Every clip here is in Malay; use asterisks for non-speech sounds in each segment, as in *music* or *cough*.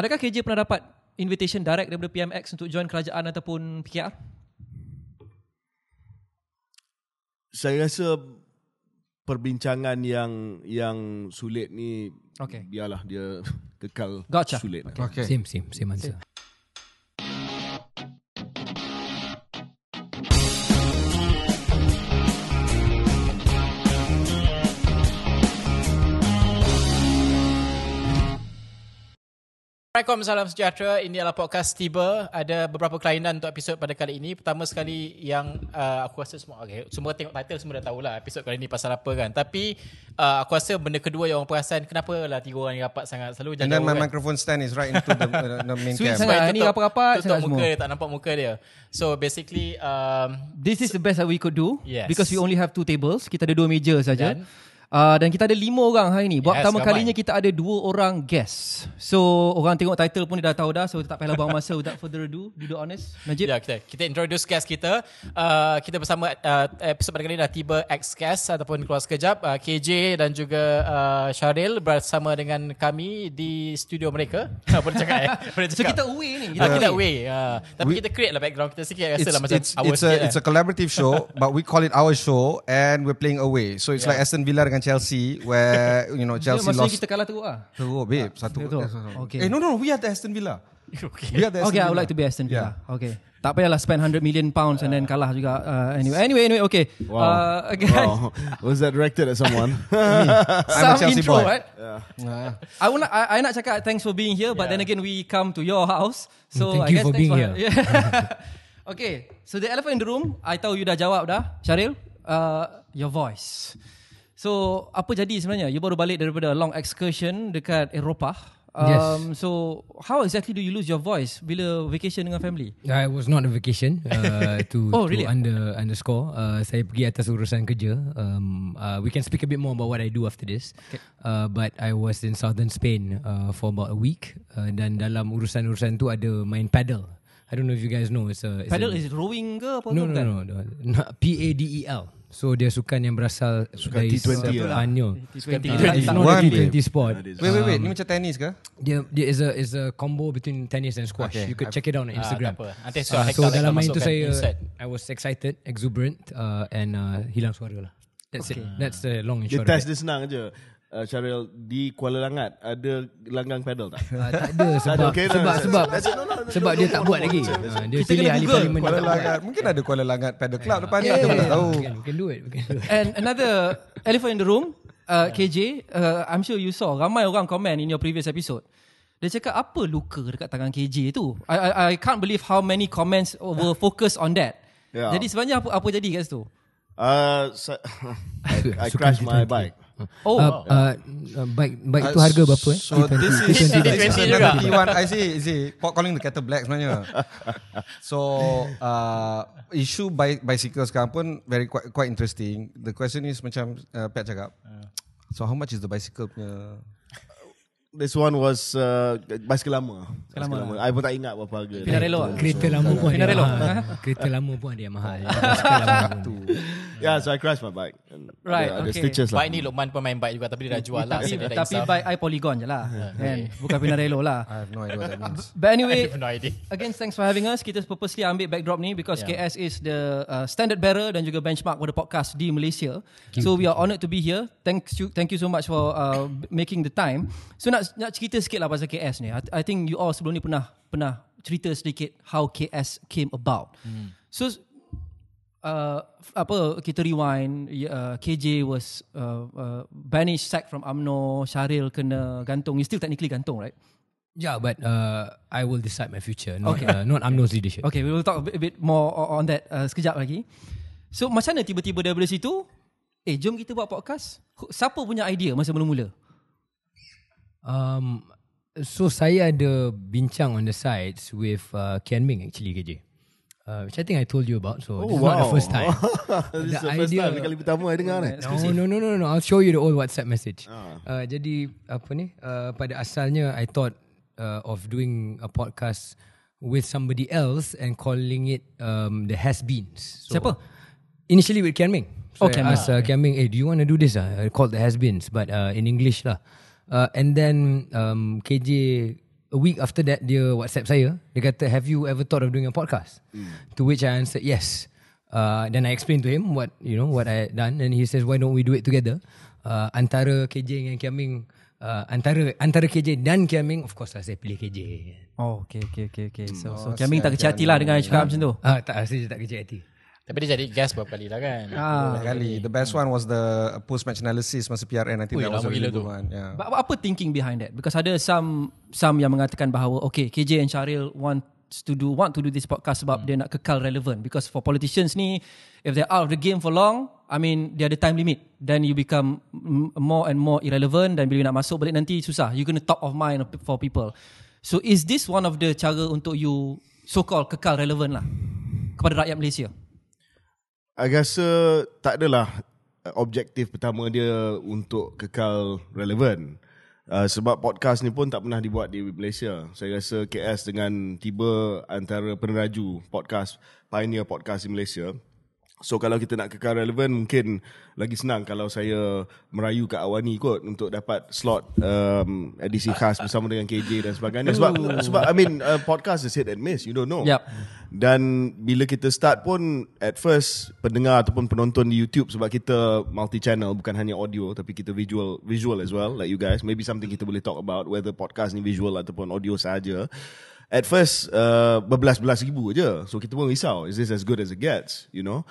Adakah KJ pernah dapat invitation direct daripada PMX untuk join kerajaan ataupun PKR? Saya rasa perbincangan yang yang sulit ni Okay. biarlah dia *laughs* kekal Gotcha. sulit. Okay. Same, same, same answer. Assalamualaikum, salam sejahtera. Ini adalah podcast Tiba. Ada beberapa kelainan untuk episod pada kali ini. Pertama sekali yang uh, aku rasa semua okay, semua tengok title semua dah tahulah episod kali ini pasal apa kan. Tapi uh, aku rasa benda kedua yang orang perasan kenapa lah tiga orang ni rapat sangat selalu And jaga then my kan. microphone stand is right into the, uh, the main Sweet cam. sangat. Sebab ni rapat-rapat tutup muka semua. dia, tak nampak muka dia. So basically um, This is the best that we could do Yes. because we only have two tables. Kita ada dua meja saja. Dan- Uh, dan kita ada lima orang hari ni. Buat Yes, pertama ramai. kalinya kita ada dua orang guest. So orang tengok title pun dia dah tahu dah. So tak payahlah buang masa without further ado. Be honest. Najib. Ya, kita kita introduce guest kita. Uh, kita bersama uh, episod pada kali ini dah tiba X guest ataupun keluar sekejap uh, KJ dan juga uh, Syaril bersama dengan kami di studio mereka. *laughs* Boleh cakap eh? *laughs* Boleh So cakap. kita away ni. Ah, kita away. Uh, tapi kita create lah background kita sikit rasa It's, lah macam it's, our it's, a, sikit it's a collaborative show, but we call it our show and we're playing away. So it's Yeah. like Aston Villa dengan Chelsea where, you know, Chelsea lost. kita kalah teruk lah. Oh, babe, satu. Betul. eh, sorry. Okay. Eh, no, no, we are the Aston Villa. *laughs* Okay. We are the Aston Okay, I Villa. would like to be Aston Villa. Okay. Tak payahlah spend 100 million pounds and then kalah juga. Uh, anyway, anyway, anyway, okay. Wow. Uh, *laughs* guys, wow. Was that directed at someone? *laughs* I'm a some Chelsea intro, boy. right? Ah. I, want, I, I nak cakap thanks for being here, but Yeah. then again we come to your house. So Thank I you guess for thanks being here. Yeah. okay, so the elephant in the room, I tahu you dah jawab dah, Syaril. Uh, your voice. So apa jadi sebenarnya? You baru balik daripada long excursion dekat Eropah. Um, So how exactly do you lose your voice bila vacation dengan family? I was not on vacation uh, *laughs* to, Oh, to really? under underscore. Uh, saya pergi atas urusan kerja. Um, uh, we can speak a bit more about what I do after this. Okay. Uh, but I was in southern Spain uh, for about a week. Uh, dan dalam urusan-urusan tu ada main paddle. I don't know if you guys know. It's a, it's Paddle a, is it rowing ke apa? no, no, no, no, no. P A D E L. So dia sukan yang berasal Sukan dari T20 lah. Sepanyol. T20. Uh, it's not One a T20 sport. Wait, wait, wait. Ni macam tenis ke? Dia dia is a is a combo between tennis and squash. Okay. You could check it out on Ah, Instagram. apa. Nanti Uh, suara so dalam main tu masukkan saya insert. I was excited, exuberant uh, and uh, hilang suara lah. That's Okay. it. That's the long and Dia short. test of it. dia senang je. Uh, Syaril, di Kuala Langat ada langgang pedal tak? *laughs* Uh, tak ada sebab okay, no, sebab no, sebab that's no, no, no, sebab no, dia no, tak no, buat no, lagi. no, no, Uh, dia Kita pilih ahli parlimen Kuala dia. Langat. Mungkin ada Kuala Langat Paddle Club depan ni. Yeah, Kita yeah, tak yeah, tahu. we can, we can do it. We can do it. And another elephant in the room, uh, KJ, uh, I'm sure you saw ramai orang comment in your previous episode. Dia cakap apa luka dekat tangan KJ tu? I, I, I can't believe how many comments were focused on that. Yeah. Jadi sebenarnya apa apa jadi kat situ? Uh, sa- *laughs* I, I crashed my T20. bike. Oh, Uh, uh, uh, baik baik itu harga berapa eh? So this is, T20 this is juga. another T1. I see, I see. Pot calling the kettle black sebenarnya. *laughs* So uh, issue bi- bicycle sekarang pun very quite, quite interesting. The question is macam uh, Pat cakap. So how much is the bicycle punya? This one was uh, basikal lama. Basikal lama. I pun tak ingat berapa harga. Pinarello ah? Kereta lama pun ada Pinarello. mahal. Kereta lama pun ada yang mahal. *laughs* Basikal lama. Yeah, so I crashed my bike. And Right, ada, ada okay. stitches lah. Bike ni Lokman pun main bike juga tapi dia dah jual lah. tapi so dia tapi insaf. by I Polygon je lah. kan? Bukan Pinarello lah. *laughs* I have no idea what that means. But I anyway, have no idea. Again, thanks for having us. Kita purposely ambil backdrop ni because Yeah. KS is the uh, standard bearer dan juga benchmark pada podcast di Malaysia. So we are honoured to be here. Thank you, thank you so much for uh, making the time. So nak nak cerita sikit lah pasal KS ni. I, I think you all sebelum ni pernah pernah cerita sedikit how KS came about. So uh, apa kita rewind uh, KJ was uh, uh, banished sacked from AMNO Syaril kena gantung you still technically gantung right Yeah, but uh, I will decide my future. Not, Okay. uh, not UMNO's leadership. Okay, we will talk a bit, a bit more on that uh, sekejap lagi. So, macam mana tiba-tiba daripada situ, eh, jom kita buat podcast. Siapa punya idea masa mula-mula? Um, so saya ada bincang on the sides with uh, Kian Ming actually KJ. Uh, which I think I told you about. So this is not the first time. *laughs* This is The the first idea- time. Kali pertama I dengar ni. No, no, no, no, no. I'll show you the old WhatsApp message. Uh, jadi apa ni? Uh, pada asalnya I thought uh, of doing a podcast with somebody else and calling it um, the Has Beens. So, Siapa? Initially with Kian Ming. So Oh, I Kian asked uh, Kian Ming, hey, do you want to do this? Uh, called the Has Beens, but uh, in English lah. Uh, and then um, KJ a week after that dia WhatsApp saya. Dia kata, "Have you ever thought of doing a podcast?" To which I answered yes. Uh, then I explained to him what you know what I had done, and he says, "Why don't we do it together?" Uh, antara KJ dengan Kiaming, uh, antara antara KJ dan Kiaming, of course lah saya pilih KJ. Oh, okay, okay, okay, okay. So, so Oh, Kiaming tak kecil hati lah dengan cakap macam tu. Ah, tak dia tak kerja hati. Tapi dia jadi guest beberapa kali lah kan. Ah. Kali. The best one was the post match analysis masa PRN. I think Ui, that was a really gila tu. good one. Yeah. But apa thinking behind that? Because ada some some yang mengatakan bahawa okay, KJ and Syaril want to do want to do this podcast sebab dia nak kekal relevant because for politicians ni if they're out of the game for long I mean dia ada time limit then you become more and more irrelevant dan bila you nak masuk balik nanti susah you gonna top of mind for people so is this one of the cara untuk you so called kekal relevant lah kepada rakyat Malaysia I rasa tak adalah uh, objektif pertama dia untuk kekal relevan. Uh, sebab podcast ni pun tak pernah dibuat di Malaysia. Saya rasa KS dengan tiba antara peneraju podcast, pioneer podcast di Malaysia. So kalau kita nak kekal relevan mungkin lagi senang kalau saya merayu kat Awani kot untuk dapat slot um, edisi khas bersama dengan KJ dan sebagainya sebab sebab I mean uh, podcast is hit and miss you don't know. Yup. Dan bila kita start pun at first pendengar ataupun penonton di YouTube sebab kita multi channel bukan hanya audio tapi kita visual visual as well like you guys maybe something kita boleh talk about whether podcast ni visual ataupun audio saja. At first uh, berbelas-belas ribu je. So kita pun risau is this as good as it gets, you know?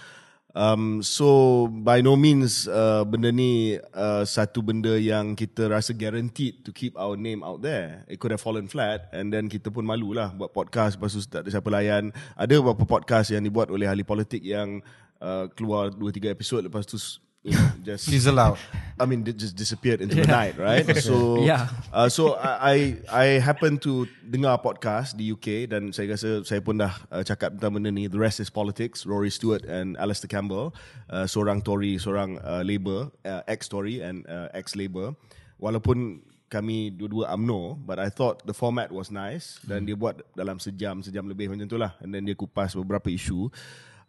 Um, so by no means uh, benda ni uh, satu benda yang kita rasa guaranteed to keep our name out there. It could have fallen flat and then kita pun malu lah buat podcast lepas tu tak ada siapa layan. Ada beberapa podcast yang dibuat oleh ahli politik yang uh, keluar 2-3 episod lepas tu you know, *laughs* just Fizzle out. I mean, it just disappeared into the night, right? *laughs* So, Yeah. Uh, so I I I happen to dengar podcast di UK dan saya rasa saya pun dah uh, cakap tentang benda ni. The rest is politics. Rory Stewart and Alistair Campbell, uh, seorang Tory, seorang uh, Labour, uh, ex Tory and uh, ex Labour. Walaupun kami dua-dua UMNO, but I thought the format was nice dan dia buat dalam sejam, sejam lebih macam tu lah. And then dia kupas beberapa isu.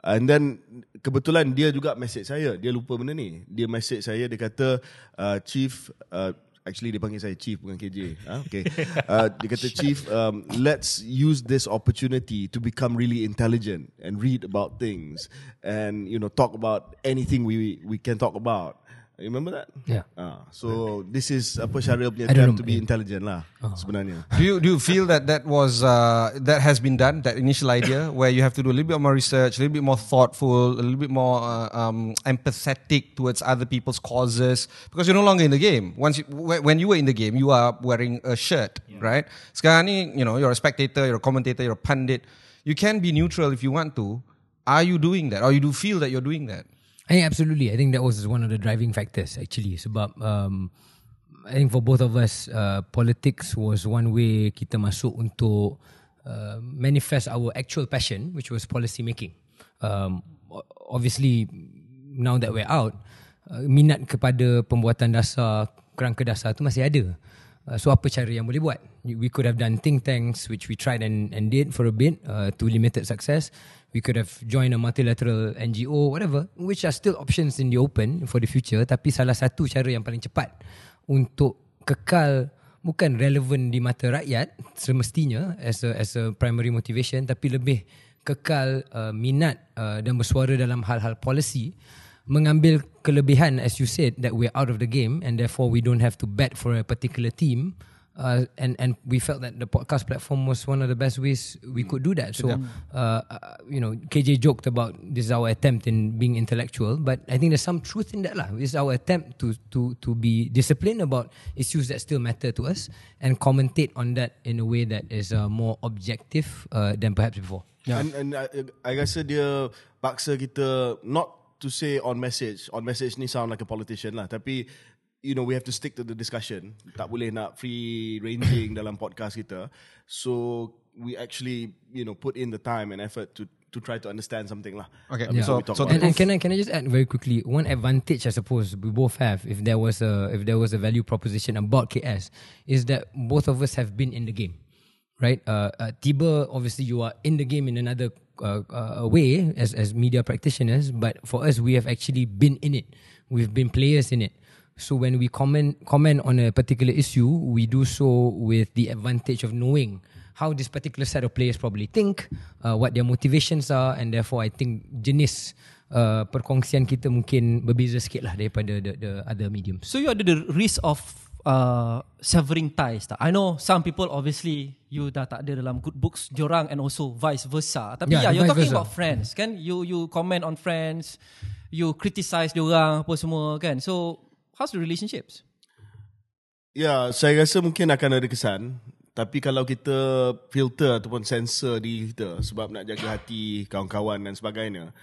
And then kebetulan dia juga message saya. Dia lupa benda ni. Dia message saya dia kata uh, chief uh, actually dia panggil saya chief bukan KJ. Ha? Okay. *laughs* Uh, dia kata chief um, let's use this opportunity to become really intelligent and read about things and you know talk about anything we we can talk about. You remember that? Yeah. Ah, so this is apa Syaril punya I don't attempt to be intelligent lah sebenarnya. Do you do you feel that that was uh, that has been done that initial idea *laughs* where you have to do a little bit more research, a little bit more thoughtful, a little bit more uh, um, empathetic towards other people's causes because you're no longer in the game. Once you, when when you were in the game, you are wearing a shirt, right? Sekarang ni, you know, you're a spectator, you're a commentator, you're a pundit. You can be neutral if you want to. Are you doing that, or you do feel that you're doing that? I think absolutely. I think that was one of the driving factors actually. Sebab um, I think for both of us, uh, politics was one way kita masuk untuk uh, manifest our actual passion, which was policy making. Um, obviously, now that we're out, uh, minat kepada pembuatan dasar, kerangka dasar tu masih ada. Uh, so apa cara yang boleh buat? We could have done think tanks, which we tried and, and did for a bit uh, to limited success. We could have joined a multilateral NGO, whatever, which are still options in the open for the future. Tapi salah satu cara yang paling cepat untuk kekal bukan relevan di mata rakyat semestinya as a as a primary motivation, tapi lebih kekal uh, minat uh, dan bersuara dalam hal-hal policy mengambil kelebihan as you said that we're out of the game and therefore we don't have to bet for a particular team uh, and and we felt that the podcast platform was one of the best ways we could do that so uh, uh, you know KJ joked about this is our attempt in being intellectual but I think there's some truth in that lah it's our attempt to to to be disciplined about issues that still matter to us and commentate on that in a way that is uh, more objective uh, than perhaps before Yeah. And, and I, I rasa dia paksa kita not to say on message. On message ni sound like a politician lah. Tapi you know we have to stick to the discussion. Tak boleh nak free ranging dalam podcast kita. So we actually you know put in the time and effort to to try to understand something lah. Okay, Uh, so- before we talk so And, and can I can I just add very quickly one advantage I suppose we both have if there was a if there was a value proposition about KS is that both of us have been in the game, right? Uh, uh, Tiba obviously you are in the game in another uh, uh, way as as media practitioners, but for us we have actually been in it. We've been players in it. So when we comment comment on a particular issue, we do so with the advantage of knowing how this particular set of players probably think, uh, what their motivations are, and therefore I think jenis uh, perkongsian kita mungkin berbeza sikit lah daripada the, the other mediums. So you ada the risk of uh, severing ties tak? I know some people obviously you dah tak ada dalam good books diorang and also vice versa. Tapi yeah, Yeah, you're talking versa. about friends kan? You you comment on friends, you criticize diorang apa semua kan? So how's the relationships? Ya, saya rasa mungkin akan ada kesan. Tapi kalau kita filter ataupun sensor diri kita sebab nak jaga hati kawan-kawan dan sebagainya,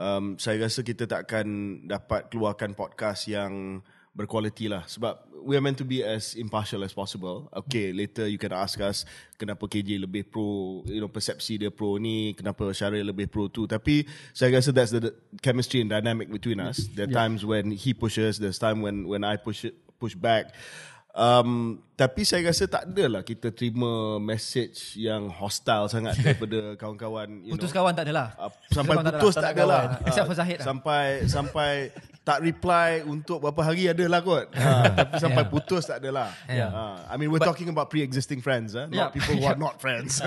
um, saya rasa kita tak akan dapat keluarkan podcast yang berkualiti lah. Sebab we are meant to be as impartial as possible. Okay, later you can ask us kenapa KJ lebih pro, you know, persepsi dia pro ni, kenapa Syaril lebih pro tu. Tapi saya rasa that's the, the chemistry and dynamic between us. There are times when he pushes, there's time when when I push push back. Um, tapi saya rasa tak adalah kita terima message yang hostile sangat *laughs* daripada kawan-kawan. you Putus know. kawan tak adalah. Uh, sampai kawan tak putus adalah. tak Tak ada nak lah. kawan. Except for Zahid lah. Sampai sampai tak reply untuk berapa hari ada lah kot. Ha, *laughs* tapi sampai putus tak ada lah. Ha, I mean we're talking about pre-existing friends, eh? Yeah. not people who are not *laughs* friends.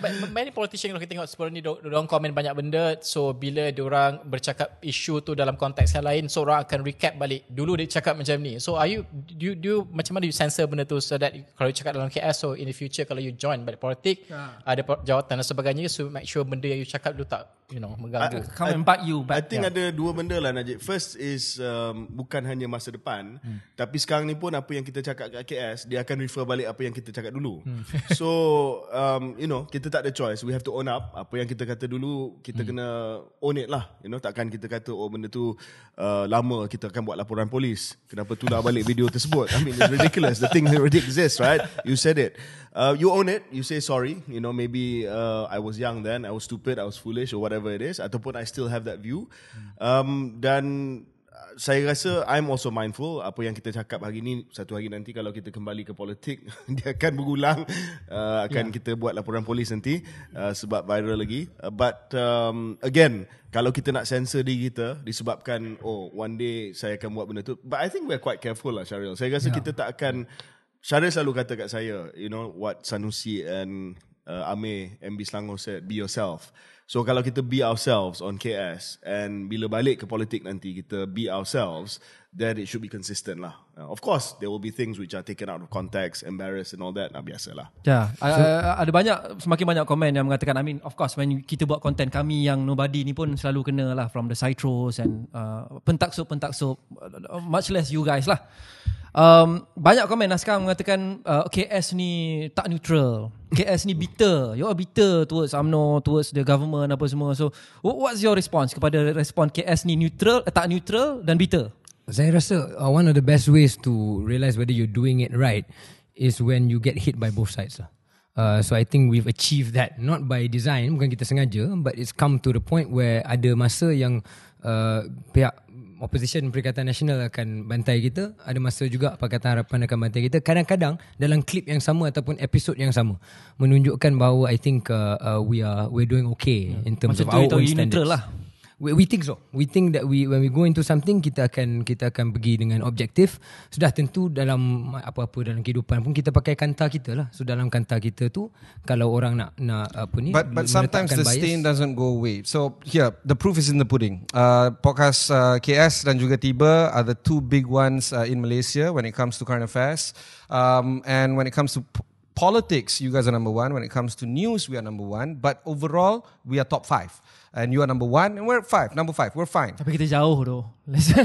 But many politician kalau kita tengok sebelum ni orang komen banyak benda so bila orang bercakap isu tu dalam konteks yang lain so orang akan recap balik dulu dia cakap macam ni so are you do you, do you macam mana you censor benda tu so that kalau you cakap dalam KS so in the future kalau you join balik politik ada po- jawatan dan sebagainya so make sure benda yang you cakap tu tak you know mengganggu Come and bite you I back. think ada dua benda lah Najib. First is um, bukan hanya masa depan, hmm. tapi sekarang ni pun apa yang kita cakap kat KS, dia akan refer balik apa yang kita cakap dulu. Hmm. *laughs* so, um, you know, kita tak ada choice. We have to own up. Apa yang kita kata dulu, kita hmm. kena own it lah. You know, takkan kita kata, oh benda tu uh, lama, kita akan buat laporan polis. Kenapa tular balik video tersebut? I mean, it's ridiculous. The thing already exists, right? You said it. Uh, you own it. You say sorry. You know, maybe uh, I was young then, I was stupid, I was foolish or whatever it is. Ataupun I still have that view. Um, dan saya rasa I'm also mindful. Apa yang kita cakap hari ni satu hari nanti kalau kita kembali ke politik *laughs* dia akan berulang uh, akan yeah. kita buat laporan polis nanti uh, sebab viral lagi. Uh, but um, again kalau kita nak censor diri kita disebabkan oh one day saya akan buat benda tu. But I think we're quite careful lah Syaril. Saya rasa yeah. kita tak akan Syaril selalu kata kat saya you know what Sanusi and uh, Amir MB Selangor said be yourself So kalau kita be ourselves on KS and bila balik ke politik nanti kita be ourselves, then it should be consistent lah. Uh, of course, there will be things which are taken out of context, embarrassed and all that. Nah, biasalah. Ya, so, ada banyak semakin banyak komen yang mengatakan I mean of course when kita buat konten kami yang nobody ni pun selalu kena lah from the Citros and uh, pentaksub pentaksub uh, much less you guys lah. Um, banyak komen lah sekarang mengatakan uh, KS ni tak neutral. KS ni bitter. You are bitter towards UMNO, towards the government apa semua. So what- what's your response kepada respon KS ni neutral, eh, tak neutral dan bitter? Saya rasa uh, one of the best ways to realize whether you're doing it right is when you get hit by both sides lah. Uh, so I think we've achieved that not by design, bukan kita sengaja, but it's come to the point where ada masa yang uh, pihak opposition Perikatan Nasional akan bantai kita, ada masa juga Pakatan Harapan akan bantai kita. Kadang-kadang dalam klip yang sama ataupun episod yang sama menunjukkan bahawa I think uh, uh, we are we're doing okay in terms Macam of our own standards. neutral lah. We, we think so. We think that we when we go into something kita akan kita akan pergi dengan objektif. Sudah tentu dalam apa-apa dalam kehidupan pun kita pakai kanta kita lah. So dalam kanta kita tu kalau orang nak nak apa ni But but sometimes the bias, stain doesn't go away. So here, the proof is in the pudding. Uh, podcast uh, KS dan juga Tiba are the two big ones uh, in Malaysia when it comes to current affairs. Um, and when it comes to politics, you guys are number one. When it comes to news, we are number one. But overall, we are top five. And you are number one, and we're five. Number five, we're fine. Tapi kita jauh tu.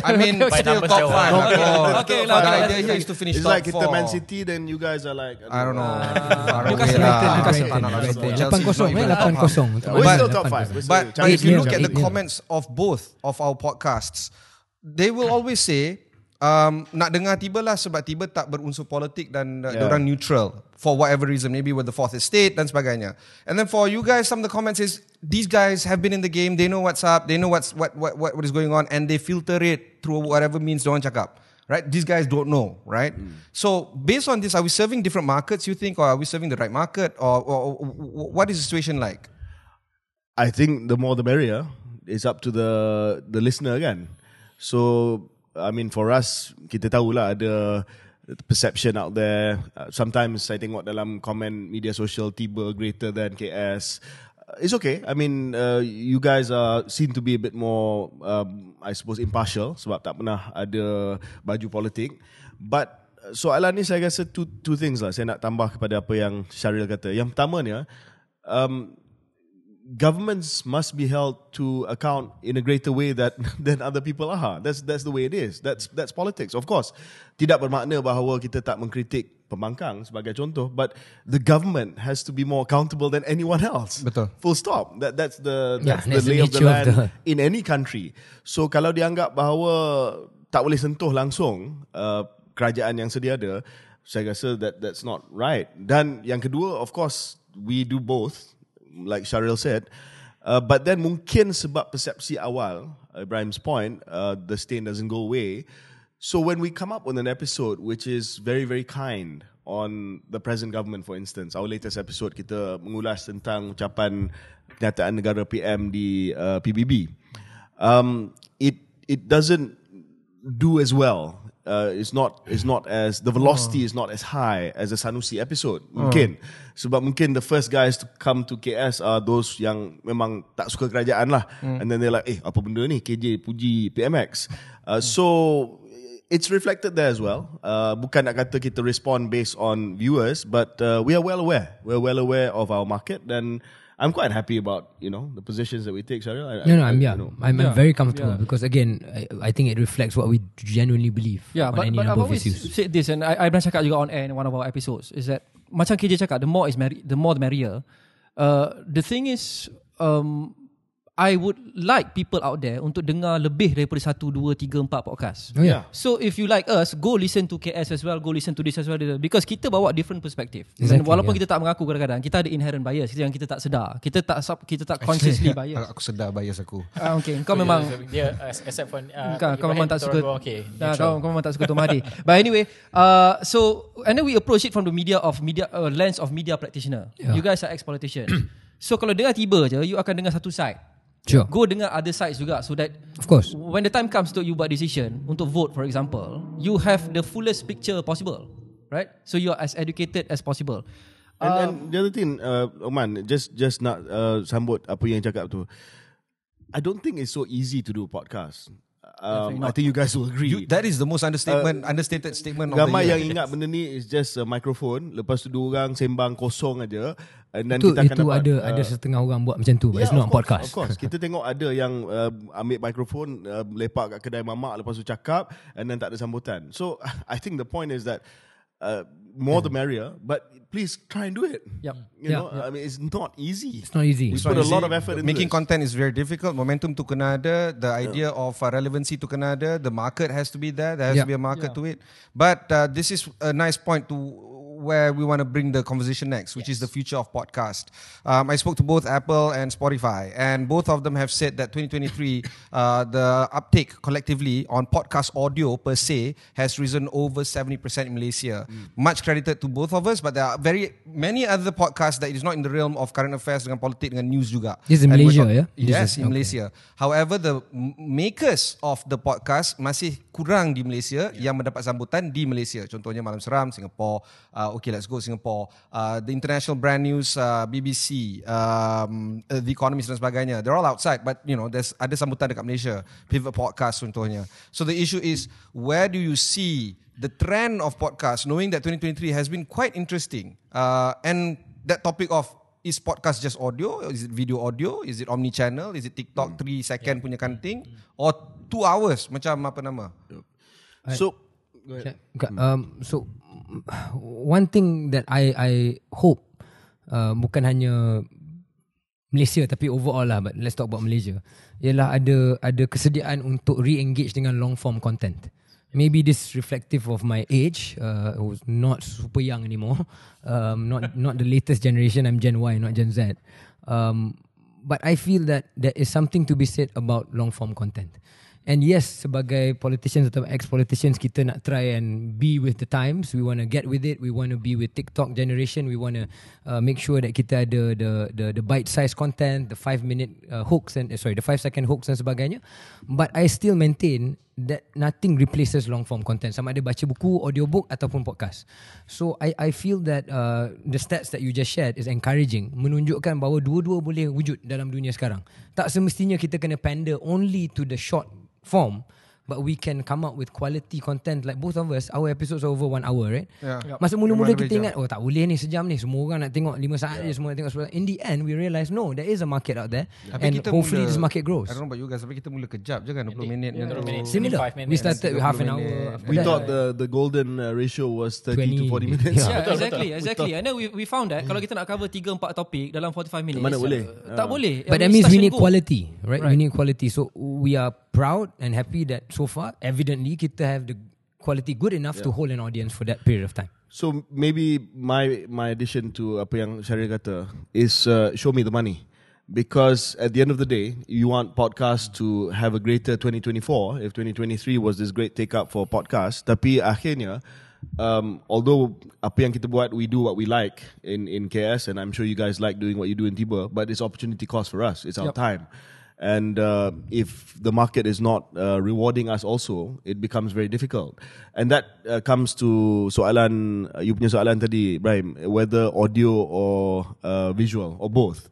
I mean, *laughs* By still numbers top jauh. five. Okay, lah. okay the lah, idea okay. here is to finish It's top like kita four. Man City, then you guys are like I don't know. Far Newcastle lah. United, Newcastle Tak nak United. sebut. Chelsea is 8-0 not eh even top half. 8-0. Yeah, we're But- still top five. We're still But, but if you League look at the Yeah. comments of both of our podcasts, they will always say, um, nak dengar tiba lah sebab tiba tak berunsur politik dan uh, Yeah. orang neutral for whatever reason, maybe with the fourth estate dan sebagainya. And then for you guys, some of the comments is these guys have been in the game, they know what's up, they know what's what what what, what is going on, and they filter it through whatever means don't cakap. Right? These guys don't know, right? So based on this, are we serving different markets? You think, or are we serving the right market, or, or, or what is the situation like? I think the more the merrier. It's up to the the listener again. So I mean for us kita tahulah ada perception out there. Uh, sometimes I tengok dalam komen media social tiba greater than KS. Uh, it's okay. I mean, uh, you guys are seem to be a bit more, um, I suppose, impartial sebab tak pernah ada baju politik. But uh, soalan ni saya rasa two two things lah. Saya nak tambah kepada apa yang Syaril kata. Yang pertamanya, um, governments must be held to account in a greater way that *laughs* than other people are. That's that's the way it is. That's that's politics. Of course, tidak bermakna bahawa kita tak mengkritik pembangkang sebagai contoh, but the government has to be more accountable than anyone else. Betul. Full stop. That that's the Yeah, that's that's the lay of the of land the- in any country. So kalau dianggap bahawa tak boleh sentuh langsung uh, kerajaan yang sedia ada, saya rasa that that's not right. Dan yang kedua, of course, we do both, like Sharil said. Uh, but then mungkin sebab persepsi awal, Ibrahim's point, uh, the stain doesn't go away. So when we come up with an episode which is very very kind on the present government, for instance, our latest episode kita mengulas tentang ucapan kenyataan negara PM di uh, PBB, um, it it doesn't do as well. Uh, it's not it's not as the velocity is not as high as the Sanusi episode. Mungkin sebab mungkin the first guys to come to KS are those yang memang tak suka kerajaan lah, and then they're like, eh apa benda ni KJ puji PMX. Uh, so it's reflected there as well. Uh, bukan nak kata kita respond based on viewers, but uh, we are well aware. We're well aware of our market and. I'm quite happy about you know the positions that we take, Sharil. I- No, no, I- I'm yeah, you know. I'm, I'm very comfortable yeah. because again, I, I think it reflects what we genuinely believe Yeah, on but, any but I've always issues. said this and I, I pernah cakap juga on air in one of our episodes is that macam KJ cakap the more is merry, the more the merrier. Uh, the thing is um, I would like people out there untuk dengar lebih daripada satu, dua, tiga, empat podcast. Oh yeah. So if you like us, go listen to KS as well, go listen to this as well because kita bawa different perspective. Dan Exactly, walaupun yeah. kita tak mengaku kadang-kadang, kita ada inherent bias yang kita tak sedar. Kita tak sub- kita tak consciously *laughs* bias. Aku sedar bias aku. Ah, okay, kau memang dia uh, except for uh, kau, kau memang tak suka okay, nah, kau, kau memang tak suka Tom Hardy *laughs* But anyway uh, So And then we approach it From the media of media uh, Lens of media practitioner Yeah. You guys are ex-politician *clears throat* So kalau dengar tiba je You akan dengar satu side Sure. Go dengar other sides juga So that Of course. When the time comes to you buat decision Untuk vote for example You have the fullest picture possible Right So you are as educated as possible And, and the other thing, uh, Oman, just just nak uh, sambut apa yang cakap tu. I don't think it's so easy to do a podcast. Um, I think you guys will agree. You, that is the most understatement, understated statement of the Ramai year. yang ingat benda ni is just a microphone. Lepas tu dua orang sembang kosong aja. And then Itu kita akan itu dapat, ada uh, ada setengah orang buat macam tu, but it's Yeah, not course, podcast. Of course. Kita tengok ada yang uh, ambil mikrofon, uh, lepak kat kedai mamak lepas tu cakap and then tak ada sambutan. So *laughs* I think the point is that uh, more the merrier, but please try and do it. Yep. You Yeah, know, I mean it's not easy. It's not easy. We put a lot of effort into Making this. content is very difficult. Momentum tu kena ada. The idea of uh, relevancy tu kena ada. The market has to be there. There has Yeah. to be a market to it. But uh, this is a nice point to where we want to bring the conversation next, which is the future of podcast. Um, I spoke to both Apple and Spotify, and both of them have said that 2023, uh, the uptake collectively on podcast audio per se has risen over 70% in Malaysia. Much credited to both of us, but there are very many other podcasts that is not in the realm of current affairs dengan politik dengan news juga. This is in And Malaysia, talk- yeah? Yes, is- in okay. Malaysia. However, the makers of the podcast masih kurang di Malaysia yang mendapat sambutan di Malaysia. Contohnya Malam Seram, Singapore. Uh, okay, let's go Singapore. Uh, the international brand news, uh, BBC, um, uh, The Economist dan sebagainya. They're all outside, but you know, there's ada sambutan dekat Malaysia. Pivot Podcast contohnya. So the issue is, where do you see the trend of podcast, knowing that 2023 has been quite interesting, uh, and that topic of is podcast just audio? Is it video audio? Is it omni channel? Is it TikTok 3 second punya kind of thing? Or 2 hours macam apa nama? So Okay. Okay, Um, so one thing that I I hope uh, bukan hanya Malaysia tapi overall lah but let's talk about Malaysia ialah ada ada kesediaan untuk re-engage dengan long form content. Maybe this reflective of my age, uh, who's not super young anymore, *laughs* um, not not the latest generation. I'm Gen Y, not Gen Z. Um, but I feel that there is something to be said about long form content. And yes, sebagai politicians atau ex-politicians, kita nak try and be with the times. We want to get with it. We want to be with TikTok generation. We want to uh, make sure that kita ada the the the bite-sized content, the five minute uh, hooks and uh, sorry, the five second hooks dan sebagainya. But I still maintain that nothing replaces long form content sama ada baca buku audiobook ataupun podcast so i i feel that uh, the stats that you just shared is encouraging menunjukkan bahawa dua-dua boleh wujud dalam dunia sekarang tak semestinya kita kena pander only to the short form but we can come up with quality content like both of us our episodes are over one hour right Yeah. masa mula-mula Memang kita ingat oh tak boleh ni sejam ni semua orang nak tengok 5 saat je semua nak tengok in the end we realise no there is a market out there Tapi and kita hopefully mula- this market grows I don't know about you guys Tapi kita mula kejap je kan 20 minit Yeah, kan 20 minit. Similar. 25 minutes. We started with half an 30 hour. We that, thought the the golden uh, ratio was 30 to 40 minutes. Yeah. Yeah, Betul, exactly, betul. exactly. And then we we found that kalau kita nak cover 3 4 topik dalam 45 minutes. Mana boleh? uh, Tak Ah. boleh. But that mean, means we need quality, right? We need quality. So we are proud and happy that so far, evidently, kita have the quality good enough to hold an audience for that period of time. So maybe my my addition to apa yang Syaril kata is uh, show me the money. Because at the end of the day, you want podcasts to have a greater 2024. If 2023 was this great take up for podcasts, tapi akhirnya, um, although apa yang kita buat, we do what we like in in KS, and I'm sure you guys like doing what you do in Tiba, but it's opportunity cost for us. It's our Yep. time. And uh, if the market is not uh, rewarding us also, it becomes very difficult. And that uh, comes to soalan, uh, you punya soalan tadi, Ibrahim, whether audio or uh, visual or both.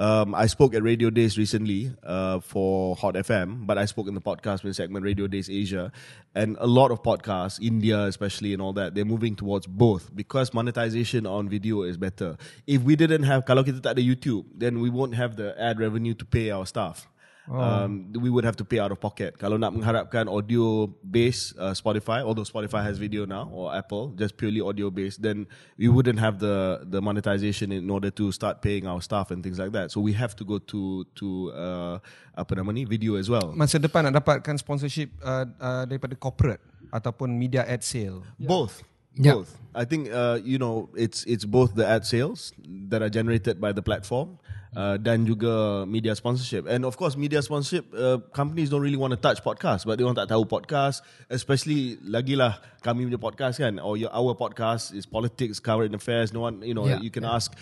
Um, I spoke at Radio Days recently uh, for Hot FM, but I spoke in the podcast segment Radio Days Asia, and a lot of podcasts, India especially, and all that, they're moving towards both because monetization on video is better. If we didn't have, kalau kita tak ada YouTube, then we won't have the ad revenue to pay our staff. Um, we would have to pay out of pocket. Kalau nak mengharapkan audio based uh, Spotify, although Spotify has video now or Apple, just purely audio based, then we wouldn't have the the monetization in order to start paying our staff and things like that. So we have to go to to uh, apa nama ni video as well. Masa depan nak dapatkan sponsorship uh, uh, Daripada corporate Ataupun media ad sale Both. Yeah. Both. I think uh, you know it's it's both the ad sales that are generated by the platform uh, dan juga media sponsorship. And of course media sponsorship uh, companies don't really want to touch podcast but they orang tak tahu podcast especially lagilah kami punya podcast kan or your, our podcast is politics current affairs no one you know Yeah, you can ask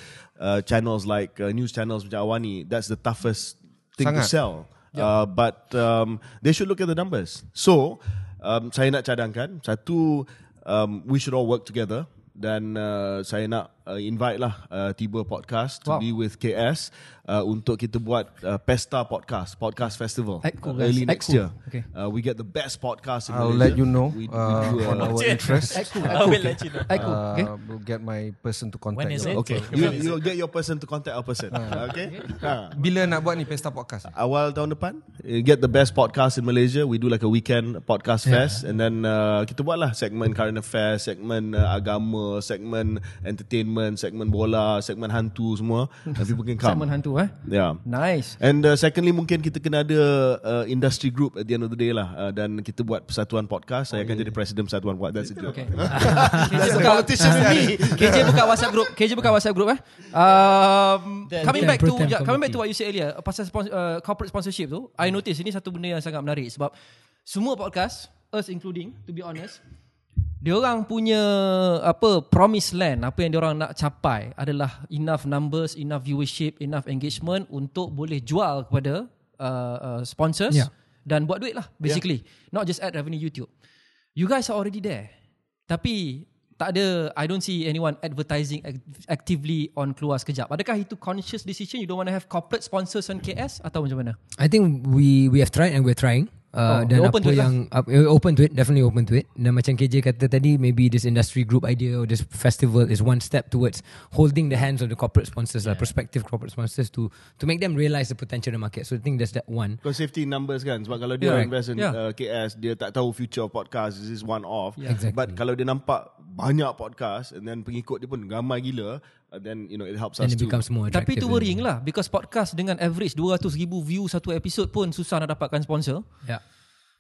uh, channels like uh, news channels macam Awani that's the toughest thing to Sangat. sell. Uh, but um, they should look at the numbers. So um, saya nak cadangkan satu um, we should all work together dan uh, saya nak uh, invite lah uh, Tiba Podcast to Wow. be with KS uh, untuk kita buat uh, Pesta Podcast Podcast Festival cool, uh, early next cool. year. Okay. Uh, we get the best podcast in I'll Malaysia. let you know We, we uh, do, On uh, our interest I will let you know. I cool. Okay. uh, We'll get my person to contact When is you. it? Okay, you, you'll get your person to contact our person. okay. Ha. Bila nak buat ni Pesta podcast awal tahun depan uh, get the best podcast in Malaysia we do like a weekend podcast fest and then uh, kita buat lah segmen current affairs segmen uh, agama segmen entertainment segmen bola segmen hantu semua and people can come Simon hantu eh. yeah Nice. And uh, secondly mungkin kita kena ada uh, industry group at the end of the day lah uh, dan kita buat persatuan podcast saya akan jadi presiden persatuan podcast that's a joke Okay. *laughs* That's the buka, politician ni. KJ buka WhatsApp group. KJ buka WhatsApp group eh. Um, Dan- coming back to yeah, coming back to what you said earlier pasal sponsor, uh, corporate sponsorship tu, I notice ini satu benda yang sangat menarik sebab semua podcast, us including, to be honest, dia orang punya apa promise land apa yang dia orang nak capai adalah enough numbers, enough viewership, enough engagement untuk boleh jual kepada uh, uh, sponsors Yeah. dan buat duit lah basically. Not just ad revenue YouTube. You guys are already there. Tapi tak ada I don't see anyone advertising act- actively on keluar sekejap. Adakah itu conscious decision you don't want to have corporate sponsors on KS atau macam mana? I think we we have tried and we're trying. Uh, Oh, dan apa to it lah. yang uh, we're open to it, definitely open to it. Dan macam KJ kata tadi, maybe this industry group idea or this festival is one step towards holding the hands of the corporate sponsors, lah, prospective corporate sponsors to to make them realize the potential in the market. So I think there's that one. Because safety numbers kan Sebab kalau dia Yeah. invest in Yeah. uh, KS Dia tak tahu future of podcast This is one off Yeah. Exactly. But kalau dia nampak Banyak podcast And then pengikut dia pun Ramai gila uh, Then you know it helps And us it too becomes more attractive. Tapi itu worrying lah because podcast dengan average 200 ribu view satu episod pun susah nak dapatkan sponsor. Yeah.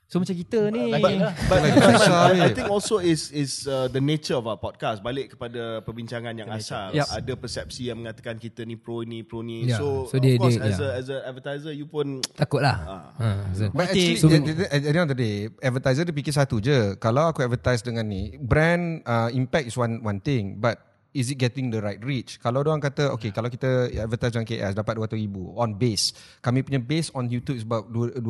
So macam kita ni lah. But Lagi susah, I, think also is is uh, the nature of our podcast balik kepada perbincangan yang asal Yep. ada persepsi yang mengatakan kita ni pro ni pro ni Yeah. so, So of dia- course dia- as yeah. a as a advertiser you pun Takut lah. Uh, so. But actually So- at, at, at the end of the day Advertiser dia fikir satu je Kalau aku advertise dengan ni Brand uh, impact is one one thing But is it getting the right reach? Kalau orang kata, okay, kalau kita advertise on KS dapat 200,000 on base. Kami punya base on YouTube is about 2,000,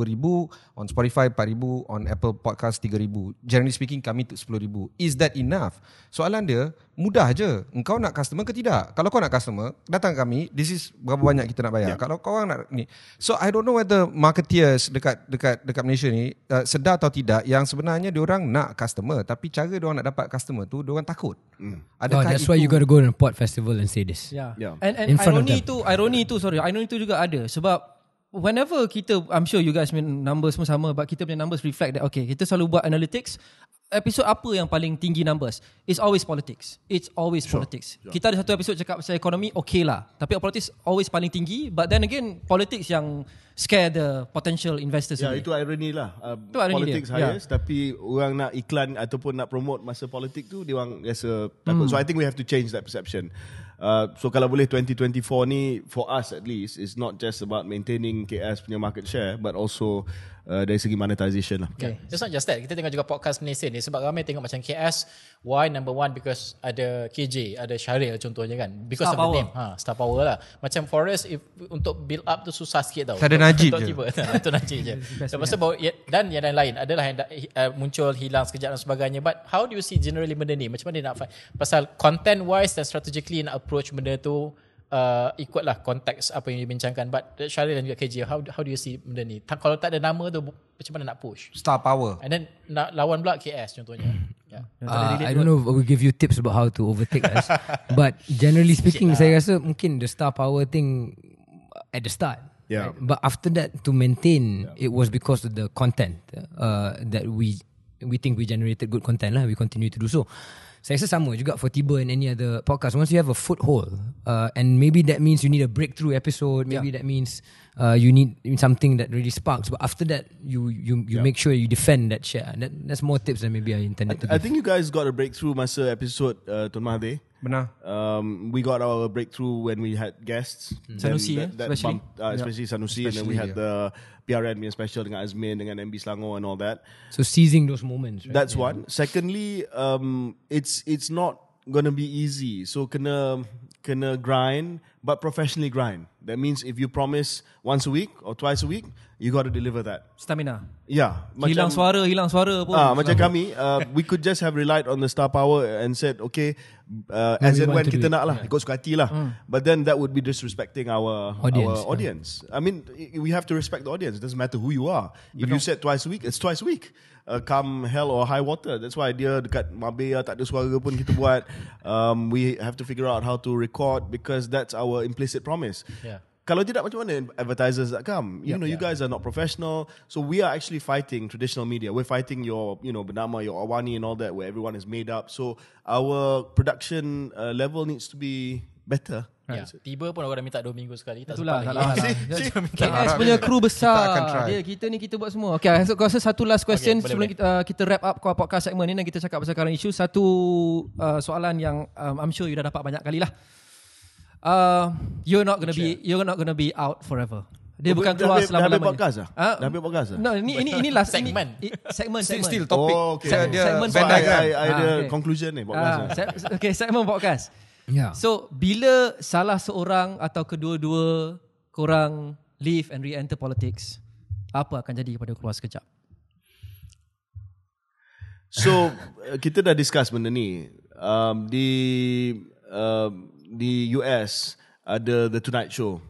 on Spotify 4,000, on Apple Podcast 3,000. Generally speaking, kami tu 10,000. Is that enough? Soalan dia, mudah je. Engkau nak customer ke tidak? Kalau kau nak customer, datang kami, this is berapa banyak kita nak bayar. Yeah. Kalau kau orang nak ni. So I don't know whether marketeers dekat dekat dekat Malaysia ni uh, sedar atau tidak yang sebenarnya dia orang nak customer tapi cara dia orang nak dapat customer tu dia orang takut. Mm. Oh, that's why you got to go to a port festival and say this. Yeah. Yeah. And and In front of irony them. tu, irony tu sorry, irony tu juga ada sebab whenever kita I'm sure you guys punya numbers semua sama but kita punya numbers reflect that okay, kita selalu buat analytics episod apa yang paling tinggi numbers? It's always politics. It's always sure. politics. Sure. Kita ada satu episod cakap pasal ekonomi, okay lah. Tapi politics always paling tinggi. But then again, politics yang scare the potential investors. Ya, sendiri. itu irony lah. Uh, Itu irony politics dia. highest, tapi orang nak iklan ataupun nak promote masa politik tu, dia orang rasa takut. So I think we have to change that perception. Uh, so kalau boleh 2024 ni, for us at least, is not just about maintaining KS punya market share, but also uh, dari segi monetization lah. Okay. It's not just that. Kita tengok juga podcast Malaysia ni sebab ramai tengok macam KS. Why number one? Because ada KJ, ada Syaril contohnya kan. Because Star of the power. name. Ha, star power lah. Macam Forest if, untuk build up tu susah sikit tau. Tak ada Untuk- Najib untuk je. tiba. *laughs* Itu Najib je. Lepas tu bawa, ya- dan yang lain-lain adalah yang da- uh, muncul hilang sekejap dan sebagainya. But how do you see generally benda ni? Macam mana nak find? Pasal content wise dan strategically nak approach benda tu uh, ikutlah konteks apa yang dibincangkan. But Syaril dan juga KJ, how, how do you see benda ni? Ta- Kalau tak ada nama tu, macam mana nak push? Star power. And then nak lawan pula KS contohnya. Yeah. Uh, I don't know if we give you tips about how to overtake us. *laughs* But generally speaking, saya rasa mungkin the star power thing at the start. Yeah. But after that, to maintain, it was because of the content uh, that we we think we generated good content lah. We continue to do so. Saya rasa sama juga for Tiba and any other podcast. Once you have a foothold, uh, and maybe that means you need a breakthrough episode. Maybe that means uh, you need something that really sparks. But after that, you you you make sure you defend that share. That, that's more tips than maybe I intended to I give. think you guys got a breakthrough masa episode uh, Tun Mahathir. Benar. Um, we got our breakthrough when we had guests. Then Sanusi, eh, especially. bumped, uh, especially Sanusi, and then we had the PRN being special dengan Azmin, dengan MB Selangor and all that. So seizing those moments. Right? That's one. Secondly, um, it's it's not gonna be easy. So kena kena grind, but professionally grind. That means if you promise once a week or twice a week, you got to deliver that. Stamina. Yeah, hilang suara, hilang suara pun. Ah, macam kami, uh, we could just have relied on the star power and said, okay, uh, as and when kita it. nak lah, ikut suka hati lah. But then that would be disrespecting our Audience, our audience. I mean, we have to respect the audience. It doesn't matter who you are. If you said twice a week, it's twice a week. Uh, come hell or high water. That's why dia dekat Mabea tak ada suara pun kita buat. Um, we have to figure out how to record because that's our implicit promise. Yeah. Kalau tidak macam mana advertisers that come? You know, you guys are not professional. So we are actually fighting traditional media. We're fighting your, you know, Bernama, your Awani and all that where everyone is made up. So our production uh, level needs to be better. Ya, tiba pun orang dah minta 2 minggu sekali. Tak Itulah sempat lagi. salah. *laughs* *laughs* minta KS punya kru besar. Kita akan try. Dia kita ni kita buat semua. Okay, so rasa satu last question Okay, boleh, sebelum boleh. kita uh, kita wrap up kau podcast segmen ni dan kita cakap pasal current issue. Satu uh, soalan yang um, I'm sure you dah dapat banyak kali lah. Uh, you're not gonna be you're not gonna be out forever. Dia Oh, bukan dah keluar habis- dah selama-lamanya. habis podcast ah? Ah, Dah habis podcast ah? No, ini ini ini last Segmen. Ini, i- segmen Still, segmen. still topic. Oh, okay. Dia Segment So Venn I. I, I ada Ah, okay. conclusion ni podcast. Ah, se- okay, segmen podcast. Yeah. So bila salah seorang atau kedua-dua korang leave and re-enter politics, apa akan jadi kepada keluar sekejap? So uh, *laughs* kita dah discuss benda ni. Um, di um, di US ada The Tonight Show.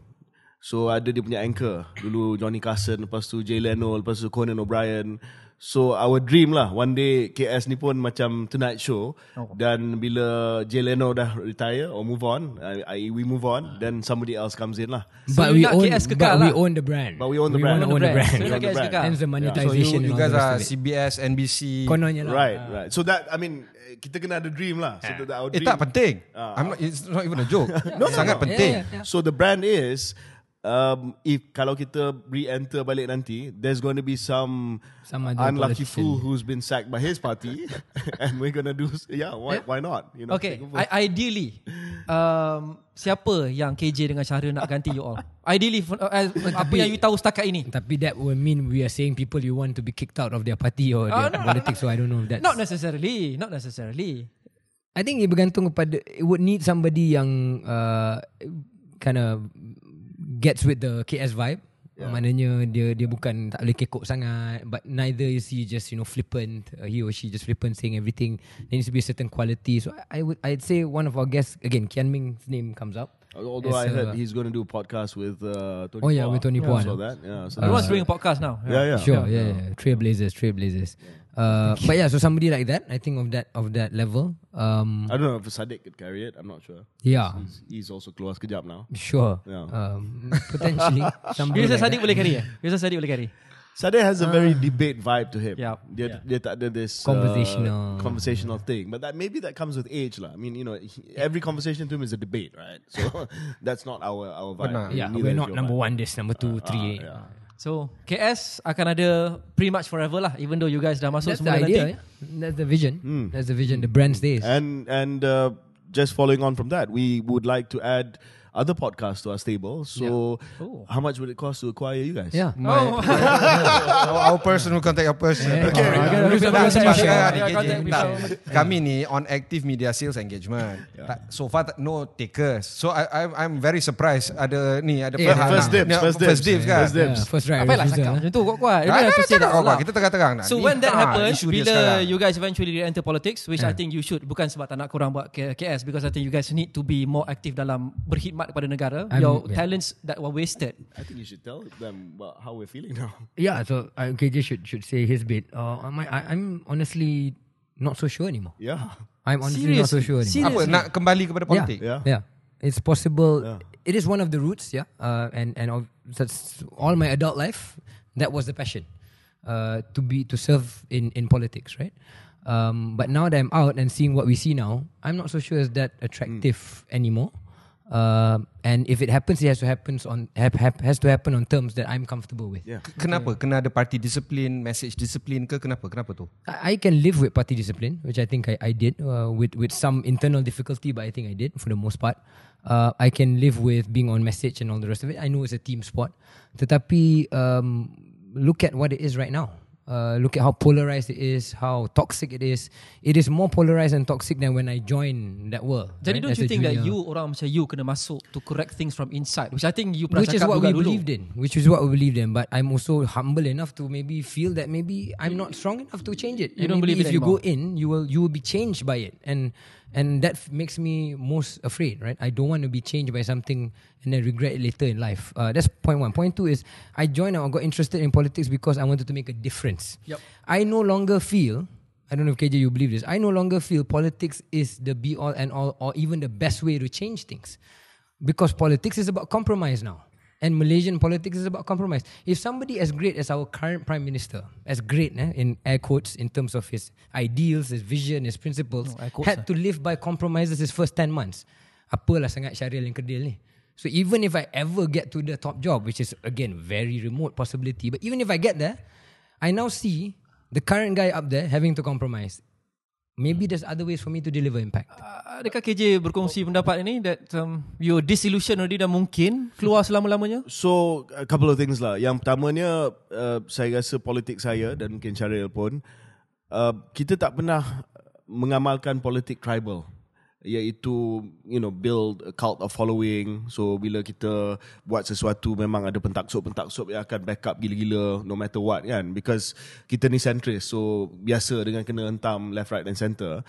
So ada dia punya anchor. Dulu Johnny Carson, lepas tu Jay Leno, lepas tu Conan O'Brien. So our dream lah one day KS ni pun macam Tonight Show Oh. dan bila Jay Leno dah retire or move on, I, I, we move on, then somebody else comes in lah. So but you we own, KS kekal but we lah. own the brand. But we own the we brand. wanna own the brand. So you KS kekal. Hence the So monetization. you, you and all guys are. CBS, NBC. Kononnya lah. Right, right. So that I mean kita kena ada dream lah. So that our Eh dream. tak penting. Ah. I'm not, it's not even a joke. *laughs* Sangat penting. Yeah, yeah, yeah. So the brand is um, if kalau kita re-enter balik nanti, there's going to be some, Some unlucky politician. fool who's been sacked by his party, *laughs* and we're gonna do yeah. Why, Yeah. why not? You know, Okay. I, ideally, um, siapa yang KJ dengan Syahril nak ganti you all? Ideally, for- uh, uh, apa yang you tahu setakat ini? Tapi that will mean we are saying people you want to be kicked out of their party or Ah, their no, politics. So I don't know if that's. Not necessarily, not necessarily. I think it bergantung kepada it would need somebody yang uh, kind of gets with the KS vibe. Yeah. Maknanya dia dia bukan tak boleh kekok sangat but neither is he just you know flippant uh, he or she just flippant saying everything there needs to be a certain quality so I, I would I'd say one of our guests again Kian Ming's name comes up Although As I heard a- he's going to do a podcast with uh, Tony Oh, yeah, Phua. with Tony I Phua. saw that. Yeah, so Everyone's that's- doing a podcast now. yeah, yeah. Sure, yeah, yeah. Trailblazers, trailblazers. Uh, but yeah, so somebody like that, I think of that of that level. Um, I don't know if Sadiq could carry it. I'm not sure. yeah, He's, he's also keluar sekejap now. sure. Yeah. Um, potentially *laughs* rasa like Sadiq boleh carry eh? Rasa Sadiq boleh carry? Sadiq has a very debate vibe to him. Yeah. Dia, dia tak ada this Conversational. uh, conversational thing. But that maybe that comes with age lah. I mean, you know, he- every conversation to him is a debate, right? So *laughs* that's not our our vibe. Benar. Yeah, Neither we're not number vibe. one, this number two, three. yeah. So KS akan ada pretty much forever lah even though you guys dah masuk That's the semua idea. nanti. Yeah? That's the vision. That's the vision. The brand stays. And and uh, just following on from that, we would like to add other podcasts to our stable. So, how much would it cost to acquire you guys? yeah. My, *laughs* our, our person will contact your person. Yeah. Okay. Alright. Tak, Alright. sebab Alright. sekarang Alright. ni, Alright. KJ, tak. Alright. Kami ni on active media sales engagement. Tak, so far tak- no takers. So I I'm I'm very surprised ada ni ada Yeah. pihak First nak- dibs, nak- first first dibs. dibs kan. First dibs. Yeah, first right. Apa lah refusal. cakap macam tu kuat-kuat. You don't have to dah say cakap that out kau, loud. Kita tengah-tengah nak. So Ni, when that ah, happens, isu dia bila sekarang. you guys eventually enter politics, which I think you should, bukan sebab tak nak korang buat K- KS, because I think you guys need to be more active dalam berkhidmat kepada negara. I'm- Your yeah. talents that were wasted. I think you should tell them about how we're feeling now. *laughs* Yeah, so uh, KJ should should say his bit. Uh, am I, I, I'm honestly not so sure anymore. Yeah. I'm honestly not so sure anymore. Apa nak kembali kepada politik? Yeah. Yeah, it's possible. Yeah. It is one of the roots. Yeah, uh, and and of, that's all my adult life. That was the passion, uh, to be to serve in in politics, right? Um, but now that I'm out and seeing what we see now, I'm not so sure is that attractive anymore. Um and if it happens, it has to happen on hap, hap, has to happen on terms that I'm comfortable with. Yeah. Kenapa? Kena ada party disiplin, message disiplin ke? Kenapa? Kenapa tu? I I can live with party discipline, which I think I, I did uh, with with some internal difficulty, but I think I did for the most part. Uh, I can live with being on message and all the rest of it. I know it's a team sport, tetapi um, look at what it is right now. Uh, look at how polarized it is, how toxic it is. It is more polarized and toxic than when I joined that world. Jadi right, don't as you think that junior. you orang macam you kena masuk to correct things from inside, which I think you pernah which is what we dulu. believed in which is what we believed in but i'm also humble enough to maybe feel that maybe i'm not strong enough to change it You And don't believe if you anymore. go in you will you will be changed by it and and that f- makes me most afraid right i don't want to be changed by something and then regret it later in life uh, that's point one point two is i joined or got interested in politics because i wanted to make a difference Yep. i no longer feel I don't know if KJ you believe this. I no longer feel politics is the be all and all or even the best way to change things because politics is about compromise now. And Malaysian politics is about compromise. If somebody as great as our current prime minister, as great eh, in air quotes in terms of his ideals, his vision, his principles, No, quotes had to live by compromises his first 10 months, apalah sangat Syariel yang kedil ni. So even if I ever get to the top job, which is again very remote possibility, but even if I get there, I now see the current guy up there having to compromise. Maybe there's other ways for me to deliver impact. Uh, Adakah KJ berkongsi pendapat ini that um, you disillusion already dan mungkin keluar selama-lamanya? So a couple of things lah. Yang pertamanya uh, saya rasa politik saya dan mungkin Syaril pun uh, kita tak pernah mengamalkan politik tribal iaitu you know build a cult of following. So bila kita buat sesuatu memang ada pentaksub-pentaksub yang akan backup gila-gila no matter what kan? Because kita ni centrist so biasa dengan kena hentam left right and center.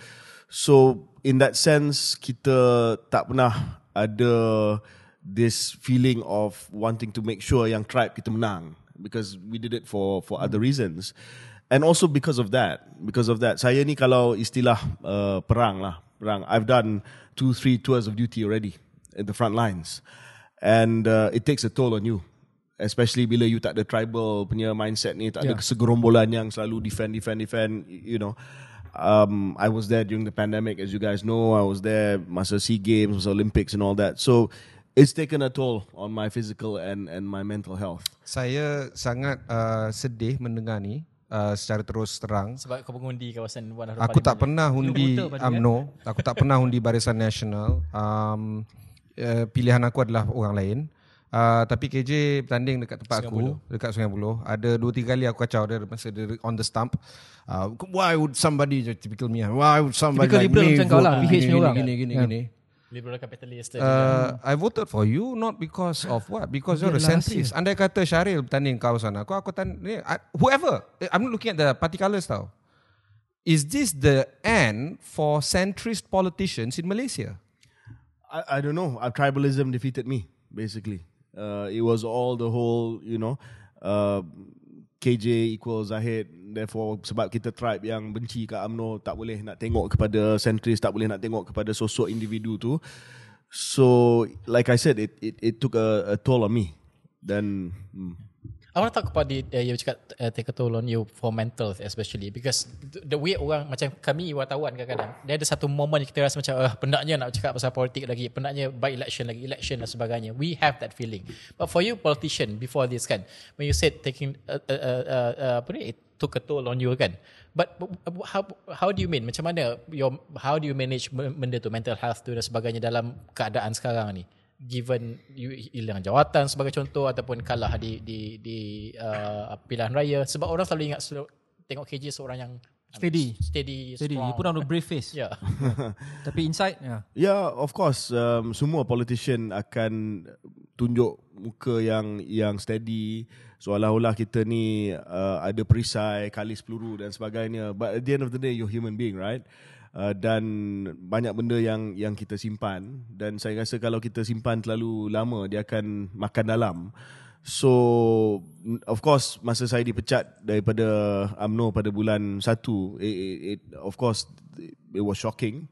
So in that sense kita tak pernah ada this feeling of wanting to make sure yang tribe kita menang. Because we did it for for other reasons. And also because of that because of that. Saya ni kalau istilah uh, perang lah perang I've done two three tours of duty already in the front lines. And uh, it takes a toll on you especially bila you tak ada tribal punya mindset ni tak ada Yeah. segerombolan yang selalu defend defend defend you know. Um, I was there during the pandemic as you guys know. I was there masa SEA Games masa Olympics and all that. So it's taken a toll on my physical and and my mental health. Saya sangat uh, sedih mendengar ni uh, secara terus terang. Sebab kau mengundi kawasan Wan Harapan Aku tak pernah undi pada kan? UMNO. Aku tak pernah undi Barisan Nasional. Um, uh, pilihan aku adalah orang lain. Uh, tapi KJ bertanding dekat tempat aku dekat Sungai Buloh. Ada dua tiga kali aku kacau dia masa dia on the stump. Uh, why would somebody typical me? Why would somebody Typical like liberal me macam kau vote lah, gini, PH ni gini, orang. gini gini Ya. gini. Liberal capitalist. Uh, I voted for you not because of what? Because you're a centrist. Andai kata Syaril bertanding kawasan aku, aku tan ni, whoever. I'm not looking at the party colours tau. Is this the end for centrist politicians in Malaysia? I, I don't know. Uh, tribalism defeated me, basically. Uh, it was all the whole, you know, uh, KJ equals Zahid. Therefore, sebab kita tribe yang benci kat UMNO, tak boleh nak tengok kepada centrist, tak boleh nak tengok kepada sosok individu tu. So, like I said, it it, it took a, a toll on me. Then, hmm. I want to talk about the uh, you cakap uh, take a toll on you for mental especially because the, way orang macam kami wartawan kadang-kadang dia ada satu moment kita rasa macam uh, penatnya nak cakap pasal politik lagi penatnya by election lagi election dan sebagainya we have that feeling but for you politician before this kan when you said taking uh, uh, uh, uh, apa ni took a toll on you kan but how how do you mean macam mana your how do you manage benda tu mental health tu dan sebagainya dalam keadaan sekarang ni given you hilang jawatan sebagai contoh ataupun kalah di di di uh, pilihan raya sebab orang selalu ingat selalu, tengok KJ seorang yang Steady. steady, Jadi strong. you put on a brave face. yeah. *laughs* Tapi inside, yeah. Yeah, of course. Um, semua politician akan tunjuk muka yang yang steady, seolah-olah kita ni uh, ada perisai, kalis peluru dan sebagainya. But at the end of the day, you're human being, right? Uh, dan banyak benda yang yang kita simpan dan saya rasa kalau kita simpan terlalu lama dia akan makan dalam. So of course masa saya dipecat daripada AMNO pada bulan 1 it, it, it of course it was shocking.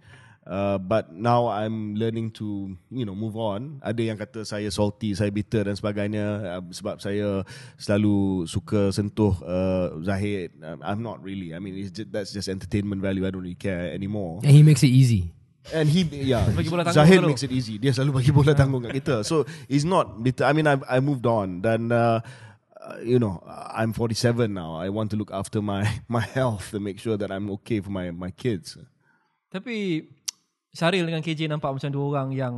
Uh, but now I'm learning to you know move on. Ada yang kata saya salty, saya bitter dan sebagainya uh, sebab saya selalu suka sentuh uh, Zahid. Um, I'm not really. I mean it's just, that's just entertainment value. I don't really care anymore. And he makes it easy. And he yeah Bagi bola tanggung Zahid makes it easy. Dia selalu bagi bola tanggung kat kita. So it's not bitter. I mean I I moved on dan uh, uh, you know I'm 47 now. I want to look after my *laughs* my health and make sure that I'm okay for my my kids. Tapi Syaril dengan KJ nampak macam dua orang yang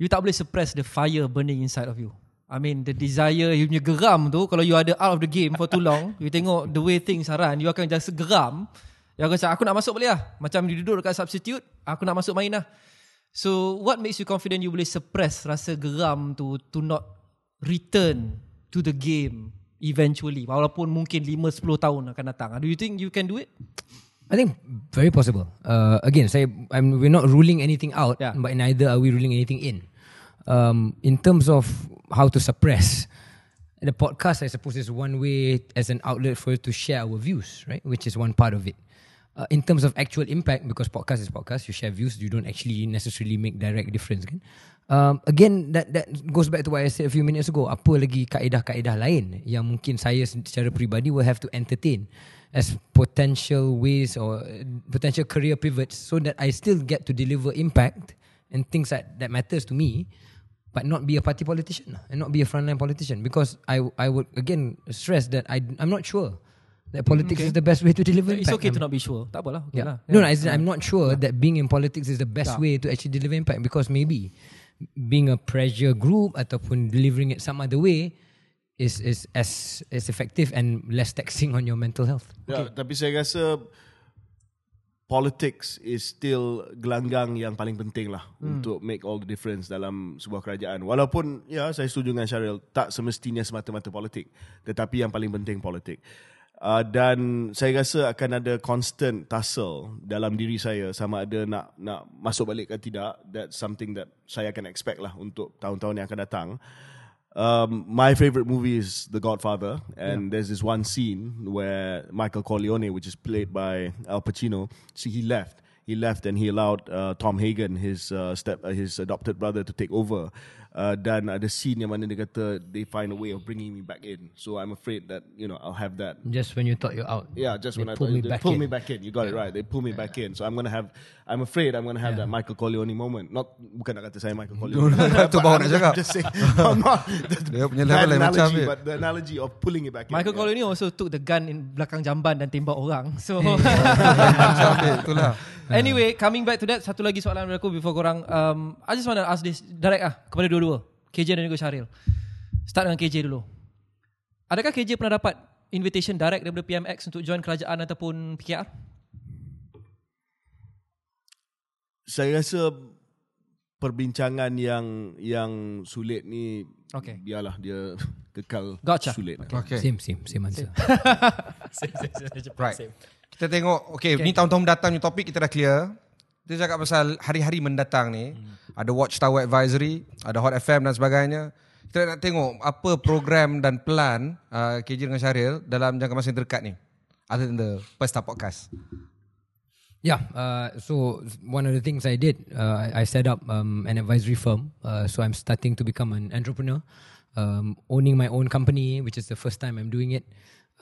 you tak boleh suppress the fire burning inside of you. I mean the desire you punya geram tu kalau you ada out of the game for too long, *laughs* you tengok the way things are run, you akan just geram. You akan cakap aku nak masuk boleh lah. Macam you duduk dekat substitute, aku nak masuk main lah. So what makes you confident you boleh suppress rasa geram tu to not return to the game eventually walaupun mungkin 5 10 tahun akan datang. Do you think you can do it? I think very possible. Uh, again, say I'm, we're not ruling anything out, Yeah. but neither are we ruling anything in. Um, in terms of how to suppress the podcast, I suppose is one way as an outlet for us to share our views, right? Which is one part of it. Uh, in terms of actual impact, because podcast is podcast, you share views, you don't actually necessarily make direct difference. Kan? Um, again, that that goes back to what I said a few minutes ago. Apa lagi kaedah-kaedah lain yang mungkin saya secara peribadi will have to entertain as potential ways or uh, potential career pivots so that I still get to deliver impact and things that, that matters to me but not be a party politician and not be a frontline politician because I I would again stress that I I'm not sure that politics Okay. is the best way to deliver It's impact. okay to I'm- not be sure. Tak apalah. Okay yeah. lah. No, no, in I'm not sure that being in politics is the best Yeah. way to actually deliver impact because maybe being a pressure group ataupun delivering it some other way is is as as effective and less taxing on your mental health. Okay. Ya, tapi saya rasa politics is still gelanggang yang paling penting lah hmm. untuk make all the difference dalam sebuah kerajaan. Walaupun ya saya setuju dengan Syaril tak semestinya semata-mata politik, tetapi yang paling penting politik. Uh, dan saya rasa akan ada constant tussle dalam diri saya sama ada nak nak masuk balik ke tidak. That's something that saya akan expect lah untuk tahun-tahun yang akan datang. Um, my favorite movie is The Godfather, and there's this one scene where Michael Corleone, which is played by Al Pacino, see he left. He left and he allowed uh, Tom Hagen, his uh, step, uh, his adopted brother, to take over. Uh, dan ada scene yang mana dia kata they find a way of bringing me back in. So I'm afraid that you know I'll have that Just when you thought you're out. yeah, just when I pull thought me they pull in. me back in. You got it right. They pull me back in. So I'm gonna have. I'm afraid I'm gonna have that Michael Corleone moment. Not bukan nak kata saya Michael *laughs* Corleone. Itu baru nak cakap. Just saying. *laughs* I'm not. The, *laughs* Dia punya level lain macam analogy, dia. but the analogy of pulling it back in. Michael yeah. Corleone also took the gun in belakang jamban dan tembak orang. So Macam dia, itulah. anyway, coming back to that, satu lagi soalan dari aku before korang. Um, I just want to ask this direct ah kepada dua-dua. KJ dan juga Syaril. Start dengan KJ dulu. Adakah KJ pernah dapat invitation direct daripada PMX untuk join kerajaan ataupun PKR? Saya rasa perbincangan yang yang sulit ni Okay. biarlah dia *laughs* kekal Gotcha. sulit. Okay. Same, same, same answer. *laughs* Same, same, same, same. Right. Same. Kita tengok Okay, Okay. ni tahun-tahun mendatang ni topik kita dah clear Kita cakap pasal hari-hari mendatang ni hmm. Ada Watchtower Advisory Ada Hot FM dan sebagainya Kita nak tengok Apa program dan plan uh, KJ dengan Syaril Dalam jangka masa yang terdekat ni Other than the First Up Podcast Yeah, uh, so one of the things I did, uh, I I set up um, an advisory firm. Uh, so I'm starting to become an entrepreneur, um, owning my own company, which is the first time I'm doing it.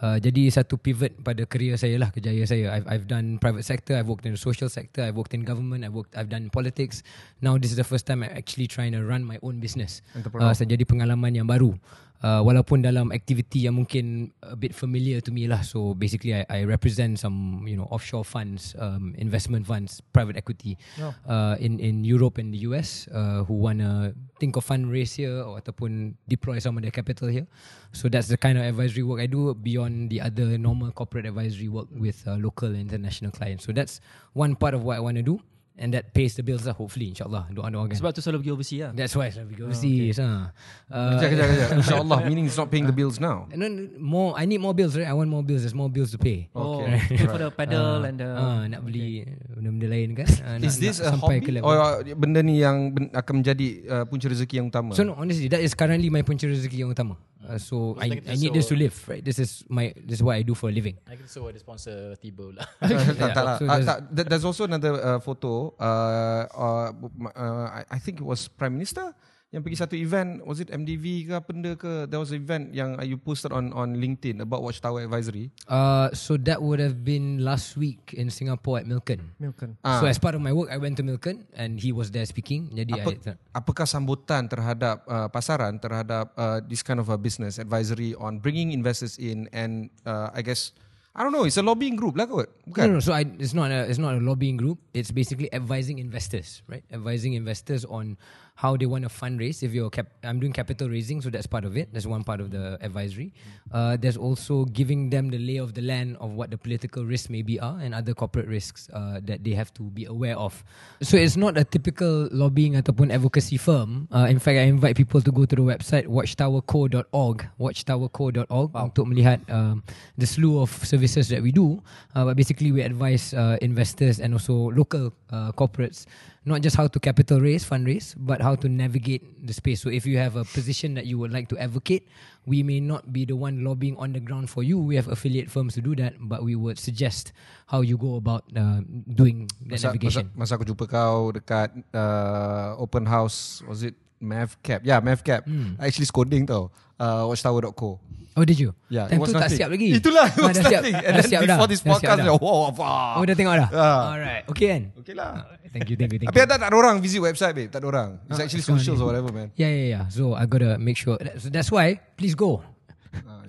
Uh, jadi satu pivot pada career saya lah, kerjaya saya. I've, I've done private sector, I've worked in the social sector, I've worked in government, I've worked, I've done politics. Now this is the first time I'm actually trying to run my own business. Uh, so jadi pengalaman yang baru. Uh, walaupun dalam aktiviti yang mungkin a bit familiar to me lah. So basically I, I represent some you know offshore funds, um, investment funds, private equity uh, in in Europe and the US uh, who wanna think of fundraise here or ataupun deploy some of their capital here. So that's the kind of advisory work I do beyond the other normal corporate advisory work with uh, local and international clients. So that's one part of what I want to do. And that pays the bills lah hopefully insyaAllah doa-doa kan Sebab tu selalu pergi overseas lah. That's why I go overseas ah. Uh, Kejap, kejap, kejap *laughs* InsyaAllah Meaning it's not paying the bills now And then more, I need more bills, right? I want more bills. There's more bills to pay. Oh, Okay. pay *laughs* for the pedal and the... Ah, nak beli benda-benda lain kan? Ah, nak, Is this a nak sampai ke hobby level. Or uh, benda ni yang ben- akan menjadi uh, punca rezeki yang utama So no, honestly, that is currently my punca rezeki yang utama. Uh, so I, I need this to live, right? This is my this is what I do for a living. I can so ada sponsor tiba lah. *laughs* *laughs* tak, tak lah. So Ah, there's- th- there's also another uh, photo. Uh, uh, uh, I, I think it was Prime Minister yang pergi satu event. Was it MDV ke apa benda ke? There was an event yang uh, you posted on on LinkedIn about Watchtower Advisory. Uh, so that would have been last week in Singapore at Milken. Milken. So as part of my work, I went to Milken and he was there speaking. Jadi Apa, I, apakah sambutan terhadap uh, pasaran terhadap uh, this kind of a business advisory on bringing investors in and uh, I guess I don't know, it's a lobbying group lah kot. Bukan? No, no, so I, it's not a it's not a lobbying group. It's basically advising investors, right? Advising investors on how they want to fundraise. If you're cap, I'm doing capital raising, so that's part of it. That's one part of the advisory. Uh, there's also giving them the lay of the land of what the political risks maybe are and other corporate risks uh, that they have to be aware of. So it's not a typical lobbying ataupun advocacy firm. Uh, in fact, I invite people to go to the website watchtowerco.org, watchtowerco.org untuk melihat um, the slew of services that we do. Uh, but basically, we advise uh, investors and also local uh, corporates not just how to capital raise, fundraise, but how to navigate the space. So if you have a position that you would like to advocate, we may not be the one lobbying on the ground for you. We have affiliate firms to do that, but we would suggest how you go about uh, doing that Masa, masa, navigation. masa aku jumpa kau dekat uh, open house, was it Mavcap? Yeah, Mavcap. Hmm. I actually coding tau. Uh, watchtower.co. Oh, did you? Yeah, Time tu tak siap lagi. Itulah, it Ah, dah siap. nothing. And Dah then siap before dah. this Dah podcast, dah. oh, wow, wow. Oh, dah tengok dah? Ah. Alright. Okay kan? Okay lah. Thank you, thank you, thank Tapi you. ada tak ada orang visit website babe? Tak ada orang. It's Ah, actually so socials ni. or whatever man. Yeah, yeah, yeah. So I gotta make sure. So that's why, please go.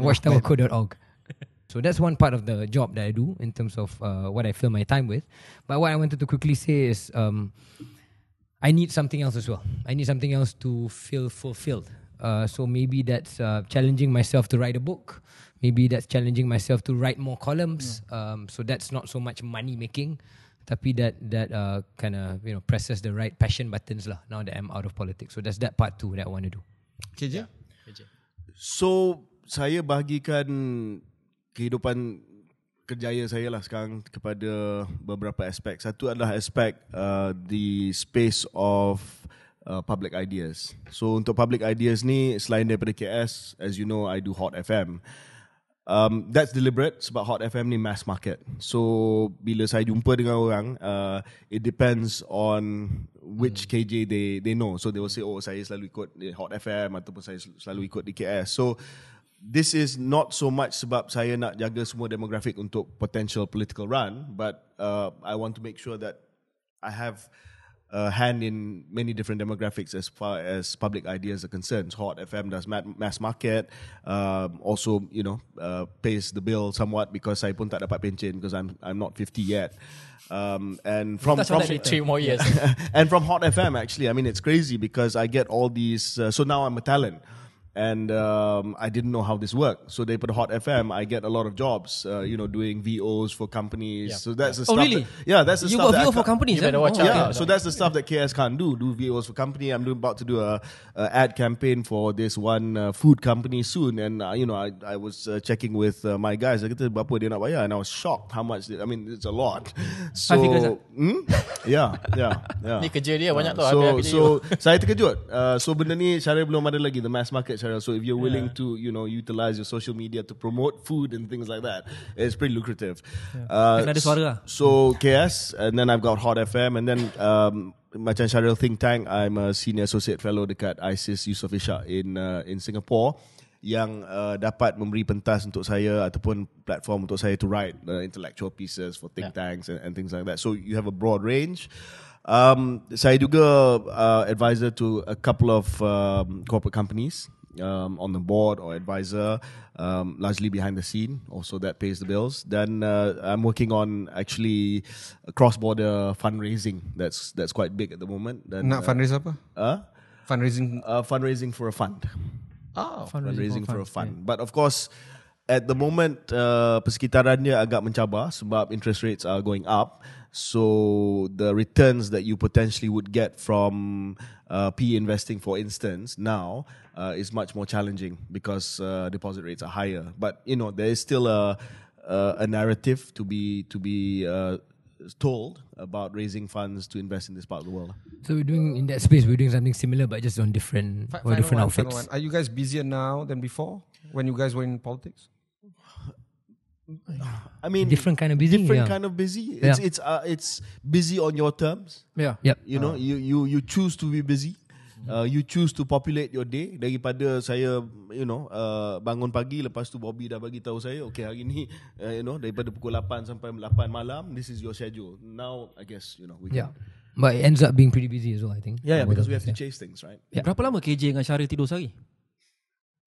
Watchtowerco.org. So that's one part of the job that I do in terms of uh, what I fill my time with. But what I wanted to quickly say is um, I need something else as well. I need something else to feel fulfilled. Uh, so maybe that's uh, challenging myself to write a book. Maybe that's challenging myself to write more columns. Um, so that's not so much money making, tapi that that uh, kind of you know presses the right passion buttons lah. Now that I'm out of politics, so that's that part too that I want to do. KJ? So saya bahagikan kehidupan kerjaya saya lah sekarang kepada beberapa aspek. Satu adalah aspek uh, the space of uh, public ideas. So untuk public ideas ni selain daripada KS, as you know, I do Hot FM. Um, that's deliberate sebab Hot FM ni mass market. So bila saya jumpa dengan orang, uh, it depends on which KJ they they know. So they will say, oh saya selalu ikut Hot FM ataupun saya sel- selalu ikut di KS. So this is not so much sebab saya nak jaga semua demographic untuk potential political run, but uh, I want to make sure that I have a hand in many different demographics as far as public ideas are concerned. Hot FM does mass market, um, also you know uh, pays the bill somewhat because saya pun tak dapat pencen because I'm I'm not 50 yet. Um, and from touch from. Three more years. *laughs* and from Hot FM, actually, I mean, it's crazy because I get all these. Uh, so now I'm a talent. And um, I didn't know how this worked. So they put Hot FM. I get a lot of jobs, uh, you know, doing VOs for companies. Yeah. So that's the Oh, stuff. really? that- yeah, that's the You stuff. got that I VO for companies? You better eh? watch Oh, out. yeah, so that's the stuff that KS can't do. Do VOs for company. I'm doing, about to do a, a ad campaign for this one uh, food company soon, and uh, you know, I I was uh, checking with uh, my guys. I kata berapa dia nak bayar, and I was shocked how much. They, I mean, it's a lot. So, hmm? yeah, yeah, yeah. Ni kerja dia banyak tau, So, so saya terkejut. Uh, so benda ni Syaril belum ada lagi the mass market Syaril. So if you're willing to, you know, utilize your social media to promote food and things like that, it's pretty lucrative. Uh, suara lah. So KS and then I've got Hot FM and then um, macam Syaril Think Tank, I'm a senior associate fellow dekat ISIS Yusof Ishak in uh, in Singapore yang uh, dapat memberi pentas untuk saya ataupun platform untuk saya to write uh, intellectual pieces for think tanks and, and things like that. So you have a broad range. Um, saya juga uh, advisor to a couple of um, corporate companies um, on the board or advisor, um, largely behind the scene. Also, that pays the bills. Then uh, I'm working on actually a cross-border fundraising. That's that's quite big at the moment. Then, Nak fundraise apa? uh, Fundraising. uh, fundraising for a fund. Oh. Fundraising for a fund. But of course, at the moment, uh, persekitarannya agak mencabar sebab interest rates are going up. So the returns that you potentially would get from uh, PE investing, for instance, now uh, is much more challenging because uh, deposit rates are higher. But you know, there is still a a, a narrative to be to be uh, told about raising funds to invest in this part of the world. So we're doing in that space. We're doing something similar, but just on different Fi- or different one, outfits. Are you guys busier now than before when you guys were in politics? I mean, Different kind of busy, Different yeah. kind of busy. It's Yeah. it's uh, it's busy on your terms. Yeah. Yep. You know, you you you choose to be busy. Uh, you choose to populate your day daripada saya you know uh, bangun pagi lepas tu Bobby dah bagi tahu saya okay hari ni *laughs* uh, you know daripada pukul 8 sampai 8 malam this is your schedule now I guess you know we Yeah. can, But it ends up being pretty busy as well, I think. yeah, yeah because we have to chase things right Eh, Berapa lama KJ dengan Syaril tidur sehari?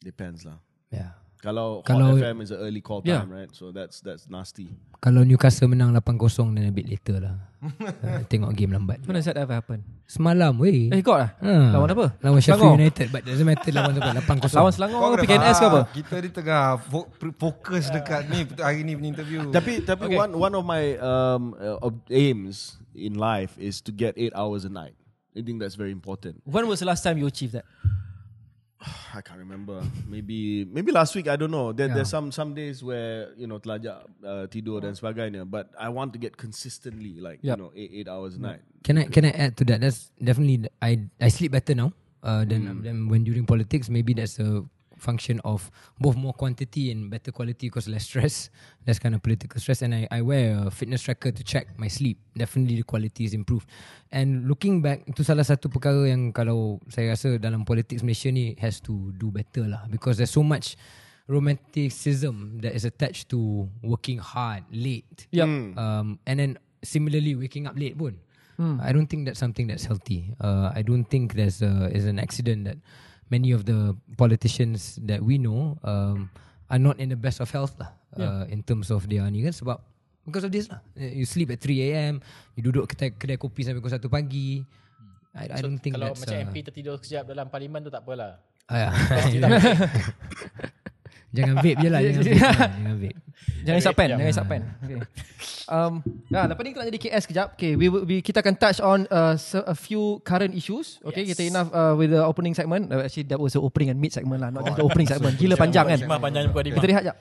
depends lah Yeah. Kalau, Kalau- Hot FM is an early call Yeah. time right so that's that's nasty Kalau Newcastle menang 8-0 then a bit later lah. *laughs* uh, tengok game lambat. When does that ever happen? Semalam weh. Eh, got lah? Ha. Lawan apa? Lawan? Sheffield United but doesn't matter lawan siapa 8-0. *laughs* Lawan Selangor ke PKNS ke apa? Kita ni tengah fokus dekat ni hari ni punya interview. Tapi tapi Okay. one one of my um uh, aims in life is to get eight hours a night. I think that's very important. When was the last time you achieved that? *sighs* I can't remember. Maybe maybe last week. I don't know. There, There's some some days where you know telajak uh, tidur dan sebagainya. But I want to get consistently like Yup. you know eight, eight hours a night. Can I can I add to that? That's definitely I I sleep better now. Uh, than, Hmm. than when during politics. Maybe that's a function of both more quantity and better quality because less stress, less kind of political stress. And I, I wear a fitness tracker to check my sleep. Definitely the quality is improved. And looking back, itu salah satu perkara yang kalau saya rasa dalam politics Malaysia ni has to do better lah because there's so much romanticism that is attached to working hard late. Yep. Um, and then similarly waking up late pun. I don't think that's something that's healthy. Uh, I don't think there's a, is an accident that many of the politicians that we know um, are not in the best of health lah. Uh, in terms of their ni kan sebab because of this lah. Uh, You sleep at 3 a.m. You duduk kedai, kedai kopi sampai pukul 1 pagi. I, I don't think Kalau that's macam uh, MP tertidur sekejap dalam parlimen tu tak apalah. Ah, ya. *laughs* *laughs* *laughs* jangan vape je lah Jangan vape, lah, jangan vape Jangan isap pen, Sekejap. jangan isap pen. Okay. Um, nah, lepas ni kita nak jadi KS kejap. Okay, we, we kita akan touch on uh, a few current issues. Okay, Yes. kita enough uh, with the opening segment. Uh, actually, that was the opening and mid segment lah, not just the opening *laughs* segment. Gila panjang kan. Lima panjang. Kita rehat jap.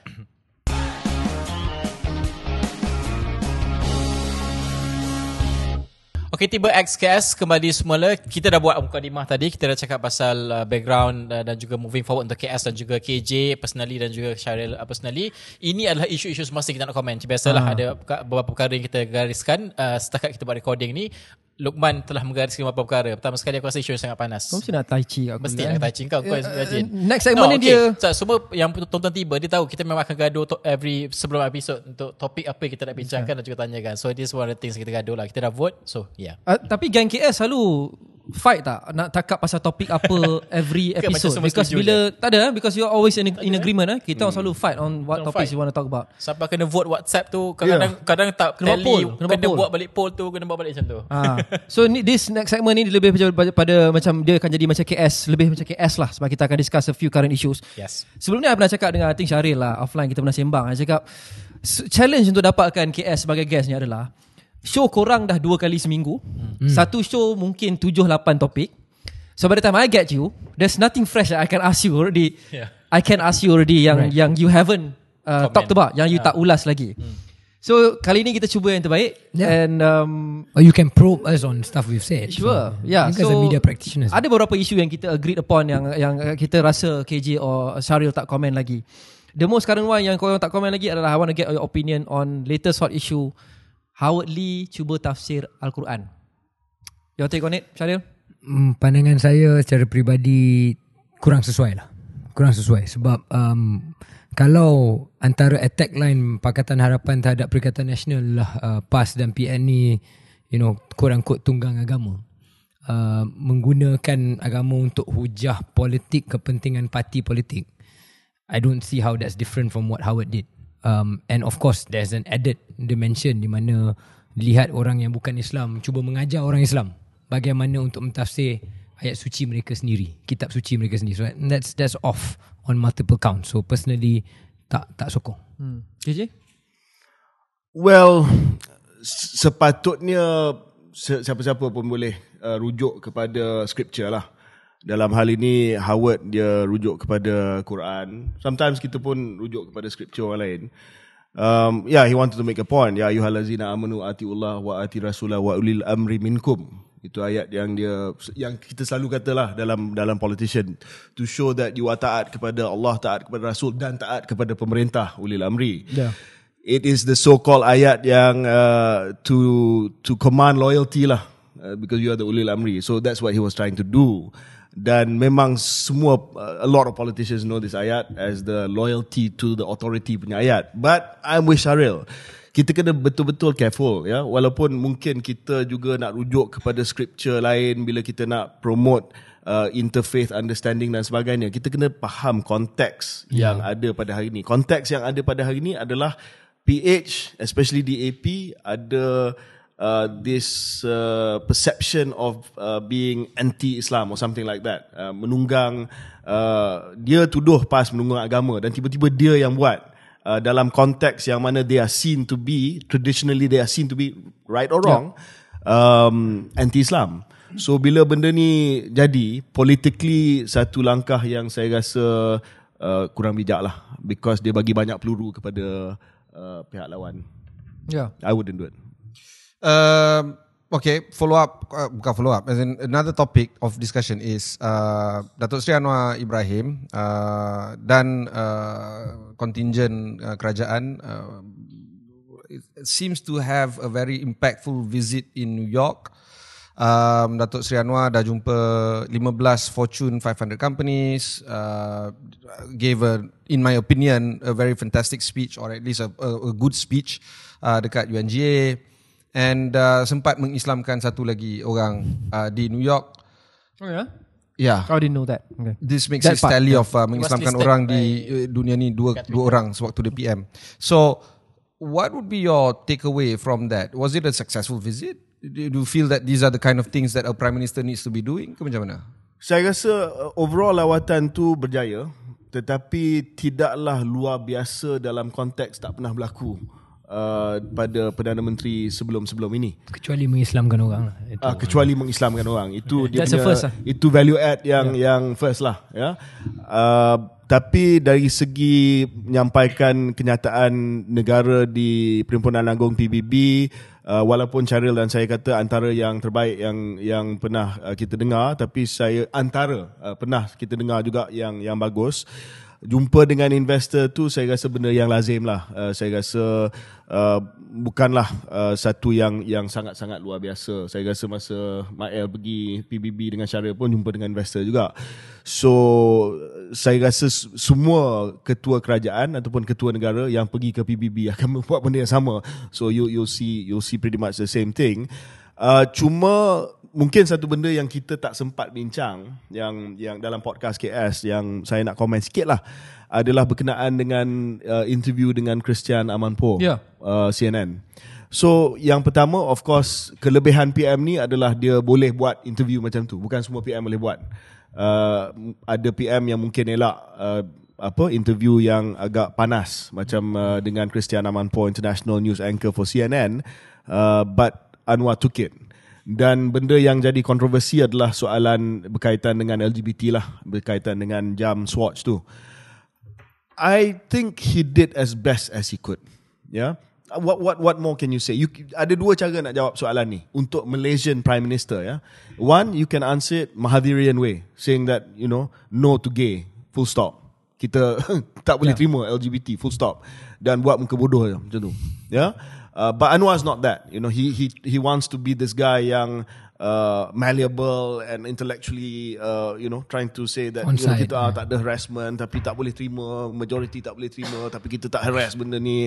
Okey, tiba XKS kembali semula. Kita dah buat mukadimah tadi. Kita dah cakap pasal uh, background uh, dan juga moving forward untuk KS dan juga KJ personally dan juga Syaril uh, personally. Ini adalah isu-isu semasa kita nak komen. Biasalah Ah. ada beberapa perkara yang kita gariskan uh, setakat kita buat recording ni. Lukman telah menggariskan beberapa perkara. Pertama sekali aku rasa isu yang sangat panas. Kau mesti nak tai chi aku. Mesti eh. nak touching kau kau rajin. next segment ni dia- So, semua yang tonton tiba dia tahu kita memang akan gaduh to, every sebelum episod untuk topik apa yang kita nak bincangkan dan juga tanyakan. So this one of the things kita gaduh lah. Kita dah vote. So yeah. Uh, tapi gang KS selalu fight tak nak cakap pasal topik apa *laughs* every episode semua because bila tak ada eh, because you're always in, in agreement eh kita Hmm. selalu fight on what Don't topics fight. you want to talk about Sampai kena vote WhatsApp tu kadang-kadang kadang tak Kena tally poll, kena, kena buat poll. buat balik poll tu kena buat balik macam tu. Ah. So ni this next segment ni lebih pada, pada macam dia akan jadi macam KS lebih macam KS lah sebab kita akan discuss a few current issues. Yes. Sebelum ni I pernah cakap dengan I think Syaril lah offline kita pernah sembang. I cakap challenge untuk dapatkan KS sebagai guest ni adalah show korang dah dua kali seminggu. Hmm. Satu show mungkin tujuh lapan topik. So by the time I get you, there's nothing fresh that I can ask you already. Yeah. I can ask you already yang right. yang you haven't uh, Comment. talked about, yang you tak ulas lagi. So kali ni kita cuba yang terbaik Yeah. and um, Or you can probe us on stuff we've said. Sure. So, Yeah. Think as a media practitioners. Ada beberapa isu yang kita agreed upon yang yang kita rasa KJ or Syaril tak komen lagi. The most current one yang korang tak komen lagi adalah I want to get your opinion on latest hot issue Howard Lee cuba tafsir Al-Quran. Your take on it, Syaril? Hmm, pandangan saya secara peribadi kurang sesuai lah. Kurang sesuai sebab um, kalau antara attack line Pakatan Harapan terhadap Perikatan Nasional lah uh, PAS dan PN ni you know kurang kod tunggang agama. Uh, menggunakan agama untuk hujah politik kepentingan parti politik. I don't see how that's different from what Howard did. Um, and of course, there's an added dimension di mana lihat orang yang bukan Islam cuba mengajar orang Islam bagaimana untuk mentafsir ayat suci mereka sendiri, kitab suci mereka sendiri. So that's that's off on multiple counts. So personally tak tak sokong. Hmm. KJ? Well, sepatutnya se- siapa-siapa pun boleh uh, rujuk kepada scripture lah. Dalam hal ini Howard dia rujuk kepada Quran. Sometimes kita pun rujuk kepada scripture orang lain. Um, yeah, he wanted to make a point. Ya ayyuhallazina amanu atiullah wa ati rasulah wa ulil amri minkum. Itu ayat yang dia yang kita selalu katalah dalam dalam politician to show that you are taat kepada Allah, taat kepada Rasul dan taat kepada pemerintah ulil amri. Yeah. It is the so-called ayat yang uh, to to command loyalty lah uh, because you are the ulil amri. So that's what he was trying to do. Dan memang semua a lot of politicians know this ayat as the loyalty to the authority punya ayat. But I'm with Syaril. Kita kena betul-betul careful ya. Walaupun mungkin kita juga nak rujuk kepada scripture lain bila kita nak promote uh, interfaith understanding dan sebagainya. Kita kena faham konteks yang ada pada hari ini. Konteks yang ada pada hari ini adalah PH, especially di AP, ada uh, this uh, perception of uh, being anti-Islam or something like that. Uh, menunggang, uh, dia tuduh PAS menunggang agama dan tiba-tiba dia yang buat. Uh, dalam konteks yang mana they are seen to be, traditionally they are seen to be, right or wrong, um, anti-Islam. So bila benda ni jadi, politically satu langkah yang saya rasa uh, kurang bijak lah. Because dia bagi banyak peluru kepada uh, pihak lawan. Yeah. I wouldn't do it. Um, okay, follow up, uh, bukan follow up. As in another topic of discussion is uh, Datuk Seri Anwar Ibrahim uh, dan uh, contingent uh, kerajaan uh, seems to have a very impactful visit in New York. Um, Datuk Seri Anwar dah jumpa 15 Fortune 500 companies, uh, gave a, in my opinion, a very fantastic speech or at least a, a, a good speech uh, dekat UNGA and uh, sempat mengislamkan satu lagi orang uh, di New York. Oh yeah. Yeah. I didn't know that. Okay. This makes That it part, tally of uh, mengislamkan orang di uh, dunia ni dua dua orang sewaktu dia PM. So, what would be your takeaway from that? Was it a successful visit? Do you feel that these are the kind of things that a prime minister needs to be doing? Ke macam mana? Saya rasa uh, overall lawatan tu berjaya tetapi tidaklah luar biasa dalam konteks tak pernah berlaku uh, pada Perdana Menteri sebelum-sebelum ini. Kecuali mengislamkan orang lah. Itu. Uh, kecuali mengislamkan orang. Itu dia That's punya, first lah. itu value add yang yeah. yang first lah ya. Uh, tapi dari segi menyampaikan kenyataan negara di Perhimpunan Agung PBB uh, walaupun Syaril dan saya kata antara yang terbaik yang yang pernah uh, kita dengar tapi saya antara uh, pernah kita dengar juga yang yang bagus jumpa dengan investor tu saya rasa benda yang lazim lah. Uh, saya rasa uh, bukanlah uh, satu yang yang sangat-sangat luar biasa. Saya rasa masa Mael pergi PBB dengan Syaril pun jumpa dengan investor juga. So saya rasa semua ketua kerajaan ataupun ketua negara yang pergi ke PBB akan *laughs* membuat benda yang sama. So you you'll see you'll see pretty much the same thing. Uh, cuma mungkin satu benda yang kita tak sempat bincang yang yang dalam podcast KS yang saya nak komen sikit lah adalah berkenaan dengan uh, interview dengan Christian Amanpour Ya. uh, CNN. So yang pertama of course kelebihan PM ni adalah dia boleh buat interview macam tu. Bukan semua PM boleh buat. Uh, ada PM yang mungkin elak uh, apa interview yang agak panas macam uh, dengan Christian Amanpour International News Anchor for CNN uh, but Anwar took it dan benda yang jadi kontroversi adalah soalan berkaitan dengan LGBT lah berkaitan dengan jam Swatch tu I think he did as best as he could. Yeah. What what what more can you say? You ada dua cara nak jawab soalan ni untuk Malaysian Prime Minister ya. One, you can answer it Mahathirian way, saying that you know no to gay, full stop. Kita *laughs* tak boleh terima LGBT, full stop. Dan buat muka bodoh je, macam tu. Yeah. Uh, but Anwar's not that. You know, he he he wants to be this guy yang uh, malleable and intellectually, uh, you know, trying to say that On you know, kita ah, tak ada harassment tapi tak boleh terima majority tak boleh terima tapi kita tak harass benda ni.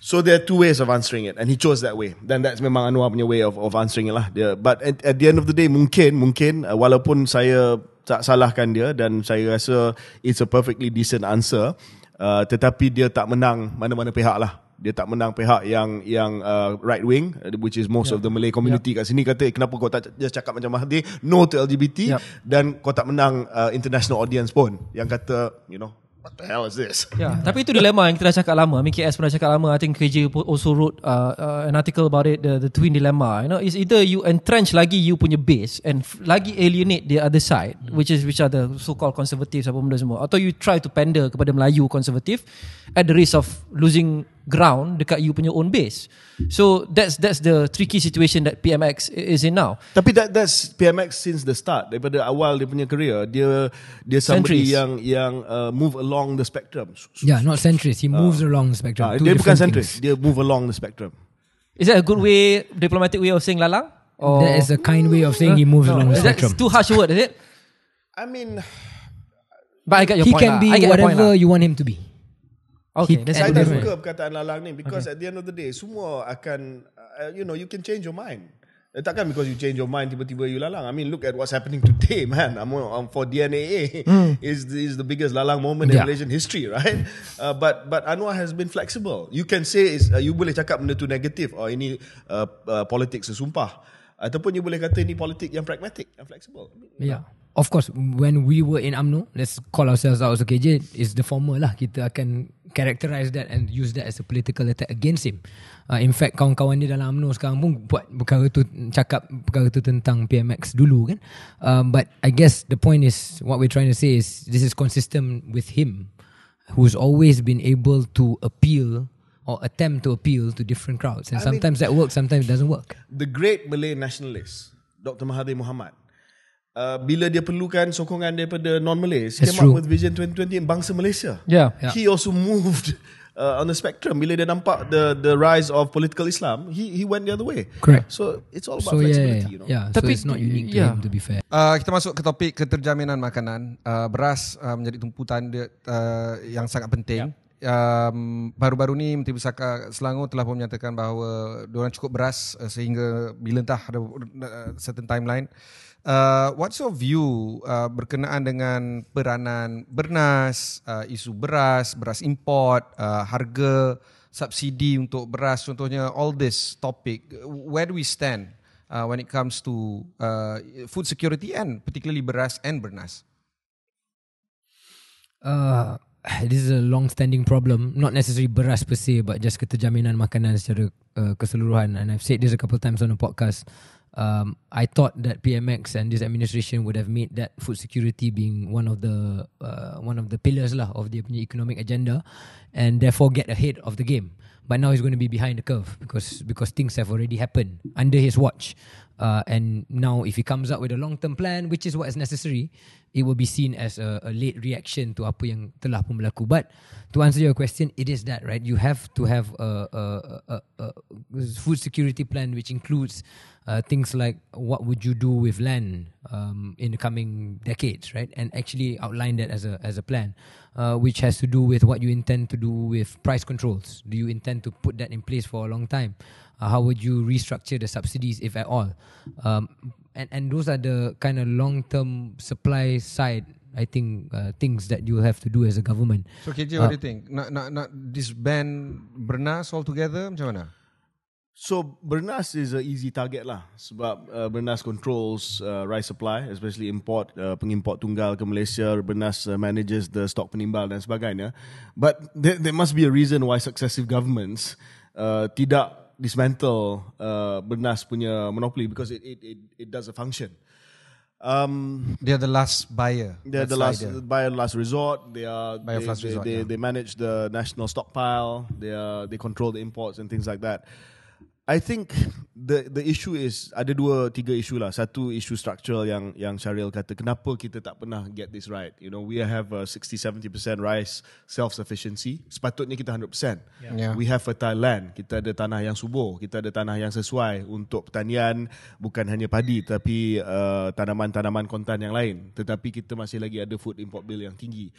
So there are two ways of answering it and he chose that way. Then that's memang Anwar punya way of of answering it lah. Dia but at, at the end of the day mungkin mungkin uh, walaupun saya tak salahkan dia dan saya rasa it's a perfectly decent answer uh, tetapi dia tak menang mana-mana pihak lah dia tak menang pihak yang yang uh, right wing uh, which is most yeah. of the Malay community yeah. kat sini kata eh, kenapa kau tak just cakap macam Mahathir no to LGBT Yeah. dan kau tak menang uh, international audience pun yang kata you know what the hell is this Ya, tapi itu dilema yang kita dah cakap lama. I mean, KS pernah cakap lama. I think KJ also wrote uh, uh, an article about it, the, the twin dilemma. You know, it's either you entrench lagi you punya base and f- lagi alienate the other side, which is which are the so-called conservatives apa benda semua. Atau you try to pander kepada Melayu konservatif at the risk of losing ground dekat you punya own base. So that's that's the tricky situation that PMX is in now. tapi that that's PMX since the start daripada awal dia punya career dia dia somebody Centrist. yang yang uh, move along the spectrum Yeah, not centrist. He moves along the spectrum. uh, Two dia bukan different centrist things. dia move along the spectrum Is that a good way, diplomatic way of saying lalang? Or That is a kind way of saying he moves along the That's spectrum. too harsh a word, is it? I mean But I get your He point. can lah. be I get your point whatever lah. you want him to be. Okay, He- saya tak suka perkataan lalang ni because at the end of the day semua akan uh, you know you can change your mind Eh, Takkan because you change your mind tiba-tiba you lalang. I mean look at what's happening today *laughs* man. I'm on, on for DNA *laughs* is the, is the biggest lalang moment in Yeah. Malaysian history right? Uh, but but Anwar has been flexible. You can say is uh, you boleh cakap benda tu negatif or ini uh, uh, politik sesumpah ataupun you boleh kata ini politik yang pragmatic, yang flexible. Yeah. Of course, when we were in UMNO, let's call ourselves out as a KJ, is the former lah. Kita akan characterize that and use that as a political attack against him. Uh, in fact, kawan-kawan dia dalam UMNO sekarang pun buat perkara tu, cakap perkara tu tentang PMX dulu kan. Um, but I guess the point is, what we're trying to say is, this is consistent with him, who's always been able to appeal or attempt to appeal to different crowds. And I mean- sometimes that works, sometimes it doesn't work. the great Malay nationalist, Dr. Mahathir Mohamad, uh, bila dia perlukan sokongan daripada non-Malays, That's came true. up with Vision 2020 and Bangsa Malaysia. Yeah. Yeah. He also moved uh, on the spectrum. Bila dia nampak the the rise of political Islam, he he went the other way. Correct. So it's all So about yeah, flexibility, yeah, you know. yeah. Tapi- so it's not unique to yeah. him to be fair. Uh, kita masuk ke topik keterjaminan makanan. Uh, beras uh, menjadi tumputan dia, uh, yang sangat penting. Um, baru-baru ni Menteri Besar Selangor telah pun menyatakan bahawa diorang cukup beras uh, sehingga bila entah ada uh, certain timeline. Uh, what's your view uh, berkenaan dengan peranan bernas, uh, isu beras, beras import, uh, harga subsidi untuk beras contohnya all this topic where do we stand uh, when it comes to uh, food security and particularly beras and bernas. Uh, this is a long-standing problem. Not necessarily beras per se, but just keterjaminan makanan secara uh, keseluruhan. And I've said this a couple times on the podcast. Um, I thought that PMX and this administration would have made that food security being one of the uh, one of the pillars lah of punya economic agenda, and therefore get ahead of the game. But now he's going to be behind the curve because because things have already happened under his watch. Uh, and now if he comes up with a long-term plan, which is what is necessary, it will be seen as a, a late reaction to apa yang telah pun berlaku. But to answer your question, it is that right. You have to have a, a, a, a, food security plan which includes uh, things like what would you do with land um, in the coming decades, right? And actually outline that as a as a plan, uh, which has to do with what you intend to do with price controls. Do you intend to put that in place for a long time? Uh, how would you restructure the subsidies, if at all? Um, and and those are the kind of long term supply side. I think uh, things that you have to do as a government. So KJ, what do you think? Nak nak nak disband Bernas altogether macam mana? So Bernas is a easy target lah sebab uh, Bernas controls uh, rice supply especially import uh, pengimport tunggal ke Malaysia Bernas uh, manages the stock penimbal dan sebagainya but there, there must be a reason why successive governments uh, tidak dismantle uh, Bernas punya monopoly because it it it, it does a function um They are the last buyer. They're the That's last idea. buy last resort. They are Buy of they, last they, resort, they, yeah. they manage the national stockpile. They are they control the imports and things like that. I think the the issue is ada dua tiga isu lah. Satu isu structural yang yang Syaril kata kenapa kita tak pernah get this right. You know, we have a 60 70% rice self sufficiency. Sepatutnya kita 100%. Yeah. We have fertile land. Kita ada tanah yang subur. Kita ada tanah yang sesuai untuk pertanian bukan hanya padi tapi uh, tanaman-tanaman kontan yang lain. Tetapi kita masih lagi ada food import bill yang tinggi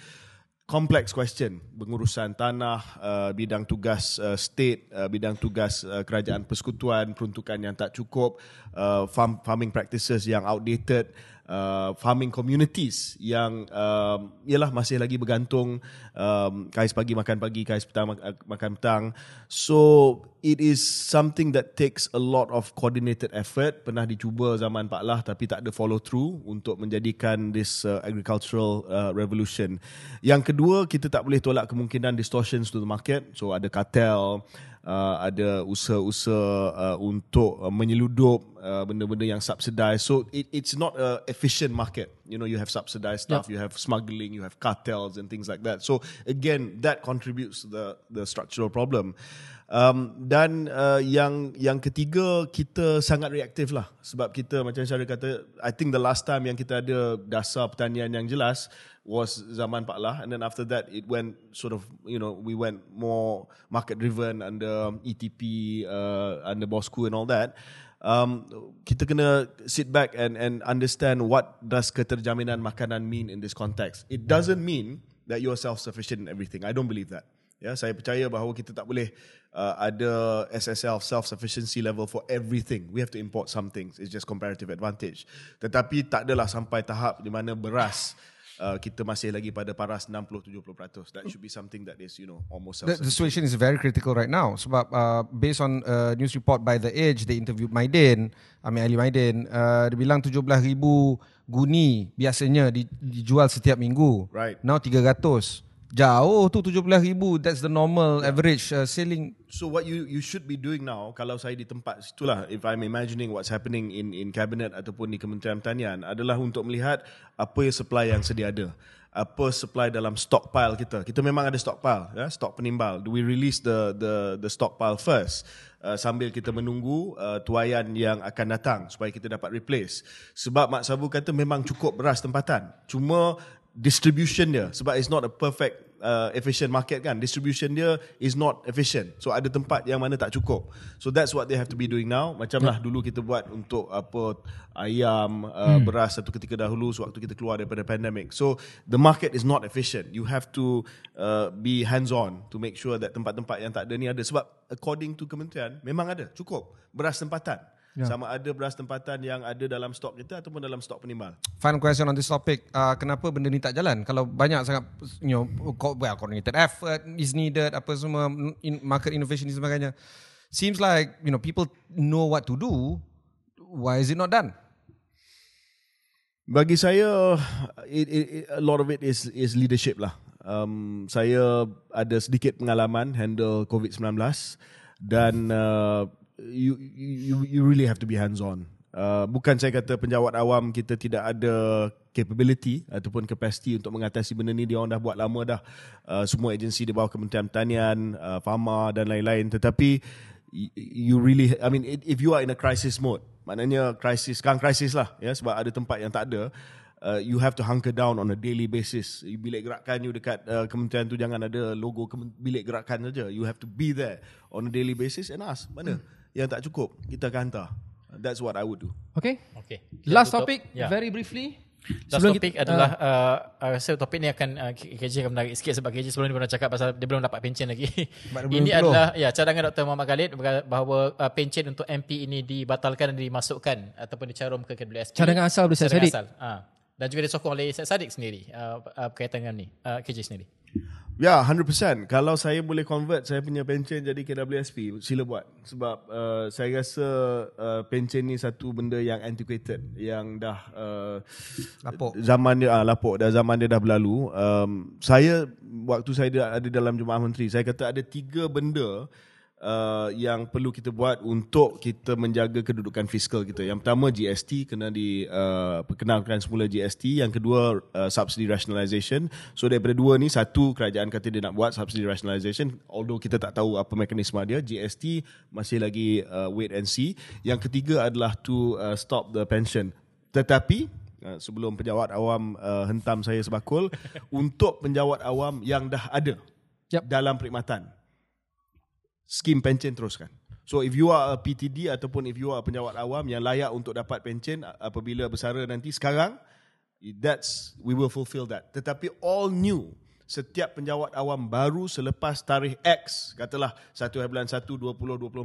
complex question. Pengurusan tanah uh, bidang tugas uh, state uh, bidang tugas uh, kerajaan persekutuan peruntukan yang tak cukup uh, farm, farming practices yang outdated uh, farming communities yang um, ialah masih lagi bergantung um, kais pagi makan pagi kais petang mak- makan petang. So it is something that takes a lot of coordinated effort. Pernah dicuba zaman Pak Lah tapi tak ada follow through untuk menjadikan this uh, agricultural uh, revolution. Yang kedua kita tak boleh tolak kemungkinan distortions to the market. So ada kartel uh, ada usaha-usaha uh, untuk uh, menyeludup uh, benda-benda yang subsidized so it, it's not a efficient market. You know you have subsidized stuff you have smuggling you have cartels and things like that. So again that contributes to the the structural problem. Um, dan uh, yang yang ketiga kita sangat reaktif lah. Sebab kita macam saya kata I think the last time yang kita ada dasar pertanian yang jelas was zaman Pak Lah and then after that it went sort of you know we went more market driven under ETP uh, under Bosku and all that um, kita kena sit back and and understand what does keterjaminan makanan mean in this context it doesn't mean that you're self sufficient in everything I don't believe that Ya, saya percaya bahawa kita tak boleh uh, ada SSL self sufficiency level for everything. We have to import some things. It's just comparative advantage. Tetapi tak adalah sampai tahap di mana beras uh, kita masih lagi pada paras 60 70%. That should be something that is, you know, almost The, the situation is very critical right now. Sebab uh, based on a news report by The Edge, they interviewed Maidin, Amir Ali Maidin. Uh, dia bilang 17,000 guni biasanya di, dijual setiap minggu. Right. Now 300. Jauh tu 17,000. That's the normal average uh, selling. So what you you should be doing now kalau saya di tempat situlah if I'm imagining what's happening in in cabinet ataupun di Kementerian Pertanian adalah untuk melihat apa yang supply yang sedia ada apa supply dalam stockpile kita kita memang ada stockpile ya stok penimbal do we release the the the stockpile first uh, sambil kita menunggu uh, tuaian yang akan datang supaya kita dapat replace sebab Mak Sabu kata memang cukup beras tempatan cuma distribution dia. Sebab it's not a perfect uh, efficient market kan. Distribution dia is not efficient. So ada tempat yang mana tak cukup. So that's what they have to be doing now. Macam lah dulu kita buat untuk apa ayam uh, beras satu ketika dahulu sewaktu kita keluar daripada pandemic. So the market is not efficient. You have to uh, be hands on to make sure that tempat-tempat yang tak ada ni ada. Sebab according to kementerian memang ada. Cukup. Beras tempatan sama ada beras tempatan yang ada dalam stok kita ataupun dalam stok penimbal Final question on this topic. Uh, kenapa benda ni tak jalan? Kalau banyak sangat, you know, well, coordinated effort is needed, apa semua, in market innovation dan sebagainya. Seems like, you know, people know what to do. Why is it not done? Bagi saya, it, it, it, a lot of it is is leadership lah. Um, saya ada sedikit pengalaman handle COVID-19 dan uh, you, you you really have to be hands on. Uh, bukan saya kata penjawat awam kita tidak ada capability ataupun capacity untuk mengatasi benda ni dia orang dah buat lama dah uh, semua agensi di bawah Kementerian Pertanian, uh, Pharma dan lain-lain tetapi you really I mean if you are in a crisis mode maknanya krisis sekarang krisis lah ya sebab ada tempat yang tak ada uh, you have to hunker down on a daily basis. Bilik gerakan you dekat uh, kementerian tu jangan ada logo bilik gerakan saja. You have to be there on a daily basis and ask mana yang tak cukup kita akan hantar. That's what I would do. Okay. Okay. Kita Last tutup. topic, Ya. very briefly. Last Sebelum topik kita- adalah uh, uh, rasa topik ni akan uh, KJ akan menarik sikit sebab KJ sebelum ni pernah cakap pasal dia belum dapat pencen lagi. *laughs* Ini adalah ya cadangan Dr. Muhammad Khalid bahawa uh, pencen untuk MP ini dibatalkan dan dimasukkan ataupun dicarum ke KWSP. Cadangan asal Cadangan Saddiq. asal. Ha. Dan juga disokong oleh Syed Saddiq sendiri uh, uh, berkaitan dengan ni, uh, KJ sendiri. Ya, 100%. Kalau saya boleh convert saya punya pencen jadi KWSP, sila buat. Sebab uh, saya rasa uh, pencen ni satu benda yang antiquated, yang dah uh, Lapuk. Zaman dia ah, lapuk, dah zaman dia dah berlalu. Um, saya waktu saya ada, ada dalam Jemaah Menteri, saya kata ada tiga benda uh, yang perlu kita buat untuk kita menjaga kedudukan fiskal kita. Yang pertama GST kena di uh, semula GST, yang kedua uh, subsidy rationalisation. So daripada dua ni satu kerajaan kata dia nak buat subsidy rationalisation although kita tak tahu apa mekanisme dia. GST masih lagi uh, wait and see. Yang ketiga adalah to uh, stop the pension. Tetapi Uh, sebelum penjawat awam uh, hentam saya sebakul *laughs* untuk penjawat awam yang dah ada Yep. dalam perkhidmatan skim pencen teruskan. So if you are a PTD ataupun if you are penjawat awam yang layak untuk dapat pencen apabila bersara nanti sekarang that's we will fulfill that. Tetapi all new setiap penjawat awam baru selepas tarikh X katalah 1 bulan 1 20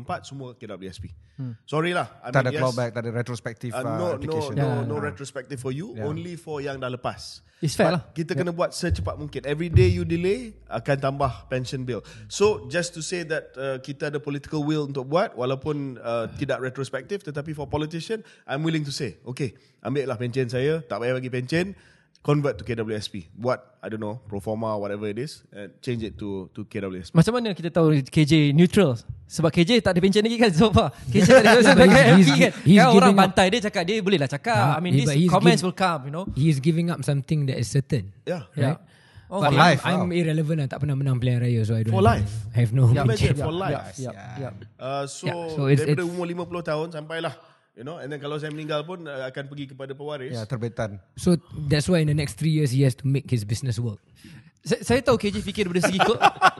24 semua KWSP. Hmm. Sorry lah. I Tak ada mean, clawback, tak ada retrospective Uh, uh, no, no, application. no, Yeah. no retrospective for you. Yeah. Only for yang dah lepas. It's fair But lah. Kita kena buat secepat mungkin. Every day you delay akan tambah pension bill. So just to say that uh, kita ada political will untuk buat walaupun uh, tidak retrospective tetapi for politician I'm willing to say okay ambil lah pension saya tak payah bagi pension convert to KWSP. Buat I don't know pro forma whatever it is and change it to to KWSP. Macam mana kita tahu KJ neutral? Sebab KJ tak ada pencen lagi kan *laughs* so far. KJ tak ada *laughs* pencen sebagai he's- MP kan. he's Kan orang bantai dia cakap dia boleh lah cakap. Ah, I mean yeah, these he's comments give- will come, you know. He is giving up something that is certain. Yeah. Yeah. But Okay. life, I'm, I'm wow. irrelevant lah. Tak pernah menang pilihan raya. So I don't For have, life. have no Yeah, *laughs* pension. for life. Yeah, yeah, yeah. Uh, so, Yeah, so it's- daripada it's- umur 50 tahun sampailah you know and then kalau saya meninggal pun uh, akan pergi kepada pewaris. Ya, terbitan. So that's why in the next three years he has to make his business work. Saya, saya tahu KJ fikir dari segi ke,